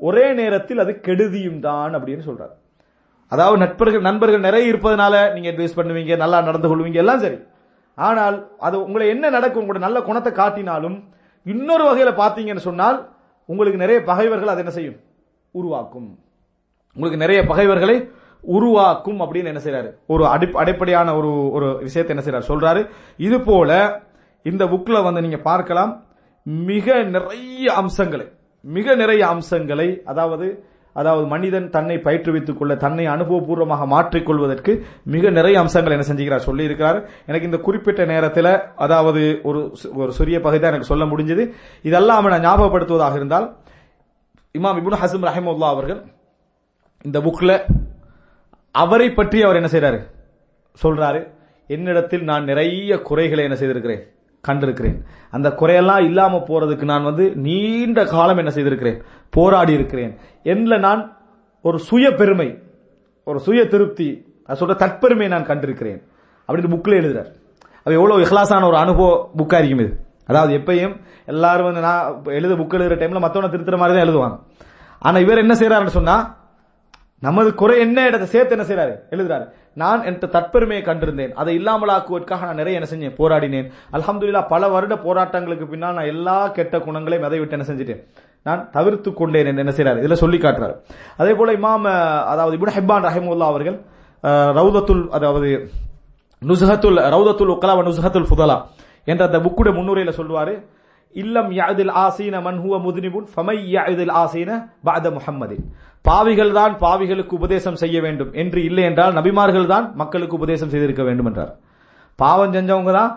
ஒரே நேரத்தில் அது கெடுதியும் தான் அப்படின்னு சொல்றாரு. அதாவது நட்பர்கள் நண்பர்கள் நிறைய இருப்பதனால நீங்க அட்வைஸ் பண்ணுவீங்க நல்லா நடந்து கொள்வீங்க எல்லாம் சரி. ஆனால் அது உங்களை என்ன நடக்கும் உங்களோட நல்ல குணத்தை காட்டினாலும் இன்னொரு வகையில பாத்தீங்கன்னு சொன்னால் உங்களுக்கு நிறைய பகைவர்கள் அதை என்ன செய்யும்? உருவாக்கும். உங்களுக்கு நிறைய பகைவர்களை உருவாக்கும் அப்படின்னு என்ன செய்யறாரு ஒரு அடி அடிப்படையான ஒரு ஒரு விஷயத்தை என்ன செய்யறாரு சொல்றாரு. இது போல இந்த புக்ல வந்து நீங்க பார்க்கலாம் மிக நிறைய அம்சங்களை மிக நிறைய அம்சங்களை அதாவது அதாவது மனிதன் தன்னை பயிற்றுவித்துக் கொள்ள தன்னை அனுபவபூர்வமாக மாற்றிக்கொள்வதற்கு மிக நிறைய அம்சங்கள் என்ன செஞ்சுக்கிறார் சொல்லி இருக்கிறார் எனக்கு இந்த குறிப்பிட்ட நேரத்தில் அதாவது ஒரு சு- ஒரு சிறிய பகுதி தான் எனக்கு சொல்ல முடிஞ்சது. இதெல்லாம் நான் ஞாபகப்படுத்துவதாக இருந்தால் இமாம் இபுன் ஹசம் ரஹிமுல்லா அவர்கள் இந்த புக்கில் அவரை பற்றி அவர் என்ன செய்கிறாரு சொல்றாரு என்னிடத்தில் நான் நிறைய குறைகளை என்ன செய்திருக்கிறேன். கண்டிருக்கிறேன். அந்த குறையெல்லாம் இல்லாம போறதுக்கு நான் வந்து நீண்ட காலம் என்ன செய்திருக்கிறேன்? போராடி இருக்கிறேன் என்ன நான் ஒரு சுய பெருமை ஒரு சுய திருப்தி அது சொல்ற தற்பெருமை நான் கண்டிருக்கிறேன். அப்படின்னு புக்கில் எழுதுறார். அது எவ்வளவு இஹ்லாசான ஒரு அனுபவ புக்கா இருக்கும் இது. அதாவது எப்பயும் எல்லாரும் வந்து நான் எழுத புக் எழுதுற டைம்ல மத்தவன திருத்துற மாதிரி தான் எழுதுவாங்க. ஆனா இவர் என்ன செய்யறாருன்னு சொன்னா நமது குறை என்ன? இடத்தை சேர்த்து என்ன செய்யறாரு எழுதுறாரு. நான் என்ற தற்பெருமையை கண்டிருந்தேன். அதை இல்லாமலாக்குவதற்காக நான் நிறைய என்ன செஞ்சேன்? போராடினேன். அலமதுல்லா பல வருட போராட்டங்களுக்கு பின்னால் நான் எல்லா கெட்ட குணங்களையும் அதை விட்டு என்ன செஞ்சுட்டேன். நான் தவிர்த்து கொண்டேன் என்று என்ன செய்யறாரு இதுல சொல்லி காட்டுறாரு. அதே போல இமாம் அதாவது இபுன் ஹிபான் ரஹிமுல்லா அவர்கள் ரவுதத்துல் அதாவது நுஸ்ஹத்துல் ரவுதத்துல் உக்கலா நுசஹத்துல் நுஸ்ஹத்துல் ஃபுதலா என்ற அந்த புக்குடைய முன்னுரையில சொல்லுவாரு இல்லம் யாதில் ஆசீன மன்ஹுவ முதுனிபுன் ஃபமை யாதில் ஆசீன பாத முஹம்மதின். பாவிகள் தான் பாவிகளுக்கு உபதேசம் செய்ய வேண்டும் என்று இல்லை என்றால் நபிமார்கள் தான் மக்களுக்கு உபதேசம் செய்திருக்க வேண்டும் என்றார். பாவம் செஞ்சவங்க தான்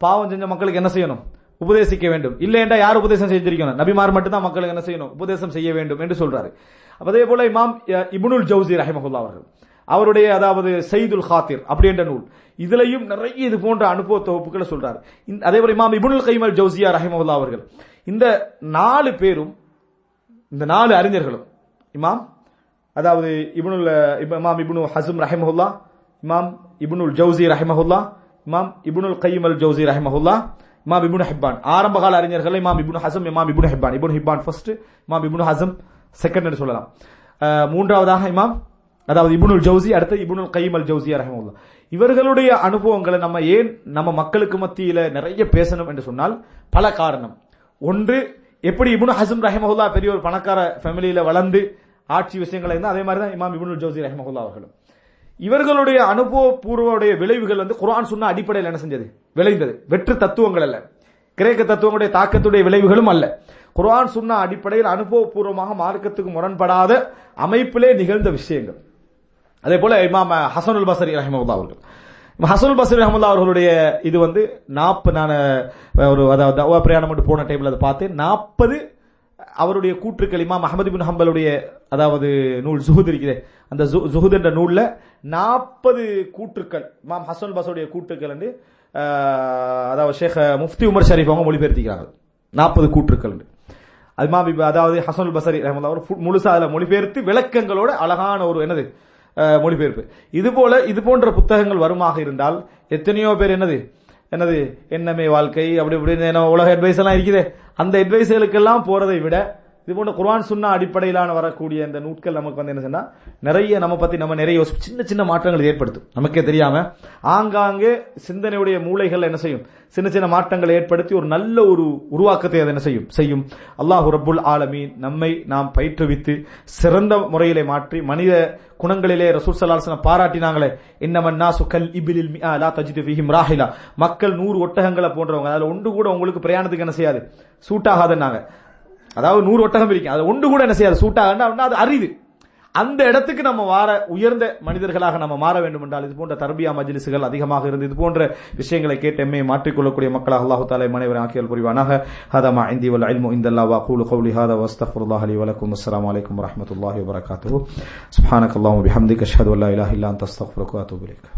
பாவம் செஞ்ச மக்களுக்கு என்ன செய்யணும்? உபதேசிக்க வேண்டும். இல்லை என்றால் யார் உபதேசம் செஞ்சிருக்கணும்? நபிமார் மட்டும்தான் மக்களுக்கு என்ன செய்யணும்? உபதேசம் செய்ய வேண்டும் என்று சொல்றாரு. அதே போல இமாம் இபுனுல் ஜவுசி ரஹிமஹுல்லா அவர்கள் அவருடைய அதாவது செய்துல் ஹாத்திர் அப்படின்ற நூல் இதுலையும் நிறைய இது போன்ற அனுபவ தொகுப்புகளை சொல்றாரு. அதே போல இமாம் இபுனுல் கைமல் ஜவுசியா ரஹிமஹுல்லா அவர்கள் இந்த நாலு பேரும் இந்த நாலு அறிஞர்களும் இமாம் அதாவது இபுனுல் இப- இமாம் இபுனு ஹசும் ரஹிமஹுல்லா இமாம் இபுனுல் ஜவுசி ரஹிமஹுல்லா இமாம் இபுனுல் கையம் அல் ஜவுசி ரஹிமஹுல்லா இமாம் இப்னு ஹிப்பான். ஆரம்ப கால அறிஞர்கள் இமாம் இப்னு ஹசம் இமாம் இப்னு ஹிப்பான். இப்னு ஹிப்பான் ஃபர்ஸ்ட் இமாம் இப்னு ஹசம் செகண்ட் என்று சொல்லலாம். மூன்றாவதாக இமாம் அதாவது இபுனுல் ஜவுசி அடுத்து இபுனுல் கையம் அல் ஜவுசி ரஹிமஹுல்லா. இவர்களுடைய அனுபவங்களை நம்ம ஏன் நம்ம மக்களுக்கு மத்தியில நிறைய பேசணும் என்று சொன்னால் பல காரணம். ஒன்று எப்படி இபுனு ஹசம் ரஹிமஹுல்லா பெரிய ஒரு பணக்கார ஃபேமிலியில வளர்ந்து ஆட்சி விஷயங்கள் இருந்தால் அதே மாதிரி தான் இமாம் இப்னுல் ஜோசி ரஹமகுல்லா அவர்களும். இவர்களுடைய அனுபவபூர்வடைய விளைவுகள் வந்து குர்ஆன் சொன்ன அடிப்படையில் என்ன செஞ்சது? விளைந்தது. வெற்று தத்துவங்கள் அல்ல. கிரேக்க தத்துவங்களுடைய தாக்கத்துடைய விளைவுகளும் அல்ல. குர்ஆன் சொன்ன அடிப்படையில் அனுபவபூர்வமாக மார்க்கத்துக்கு முரண்படாத அமைப்பிலே நிகழ்ந்த விஷயங்கள். அதே போல இமாம் ஹசனுல் பசரி ரஹிமஹுல்லா அவர்கள். ஹசனுல் பசரி ரஹமுல்லா அவர்களுடைய இது வந்து நாற்பது நான் ஒரு அதாவது பிரயாணம் மட்டும் போன டைம்ல அதை பார்த்து நாற்பது அவருடைய கூற்றுக்கள் இமாம் அஹமது பின் ஹம்பலுடைய அதாவது நூல் ஜுஹுத் இருக்கிறது அந்த ஜுஹுத் என்ற நூலில் நாற்பது கூற்றுக்கள் இமாம் ஹசன் பசருடைய கூற்றுக்கள் வந்து அதாவது ஷேக் முஃப்தி உமர் ஷரீஃப் அவங்க மொழிபெயர்த்திக்கிறார்கள். நாற்பது கூற்றுக்கள் அது இமாம் இப்ப அதாவது ஹசனுல் பசரி ரஹமுல்லா அவர் முழுசா அதில் மொழிபெயர்த்து விளக்கங்களோட அழகான ஒரு என்னது மொழிபெயர்ப்பு. இது போல இது போன்ற புத்தகங்கள் வருமாக இருந்தால் எத்தனையோ பேர் என்னது என்னது என்னமே வாழ்க்கை அப்படி இப்படி என்ன உலக அட்வைஸ் எல்லாம் இருக்குதே. அந்த அட்வைஸ்களுக்கெல்லாம் போறதை விட இது போன்ற குர்ஆன் சுன்னா அடிப்படையிலான வரக்கூடிய இந்த நூட்கள் நமக்கு வந்து என்ன சொன்னா நிறைய நம்ம பத்தி நம்ம நிறைய சின்ன சின்ன மாற்றங்கள் ஏற்படுத்தும். நமக்கே தெரியாம ஆங்காங்கே சிந்தனையுடைய மூளைகள் என்ன செய்யும்? சின்ன சின்ன மாற்றங்களை ஏற்படுத்தி ஒரு நல்ல ஒரு உருவாக்கத்தை அது என்ன செய்யும்? செய்யும். அல்லாஹ் ரபுல் ஆலமீன் நம்மை நாம் பயிற்றுவித்து சிறந்த முறையிலே மாற்றி மனித குணங்களிலே ரசூல் சல்லாஹ் பாராட்டினாங்களே இன்னமன்னா சுக்கல் இபிலில் லா தஜிது ராஹிலா. மக்கள் நூறு ஒட்டகங்களை போன்றவங்க அதில் ஒன்று கூட உங்களுக்கு பிரயாணத்துக்கு என்ன செய்யாது? சூட் ஆகாதுன்னாங்க அதாவது நூறு ஒட்டகம் பிரிக்கும். அது ஒன்று கூட என்ன செய்யாது. சூட்டாகன்னா அது அரிது. அந்த இடத்துக்கு நம்ம வார உயர்ந்த மனிதர்களாக நம்ம மாற வேண்டும் என்றால் இது போன்ற தர்பியா மஜ்லிசுகள் அதிகமாக இருந்து இது போன்ற விஷயங்களை கேட்டு எம்மை மாற்றிக்கொள்ளக்கூடிய மக்களாக அல்லாஹு தாலை மனைவர் ஆக்கியல் புரிவானாக. ஹதமா இந்தி வல் அல்மு இந்தல்லா வaqulu கூலு கௌலி ஹாத li wa வலக்கும் அஸ்லாம் alaykum வரமத்துல்லாஹி வரகாத்து wa barakatuh subhanakallahumma bihamdika ashhadu an la ilaha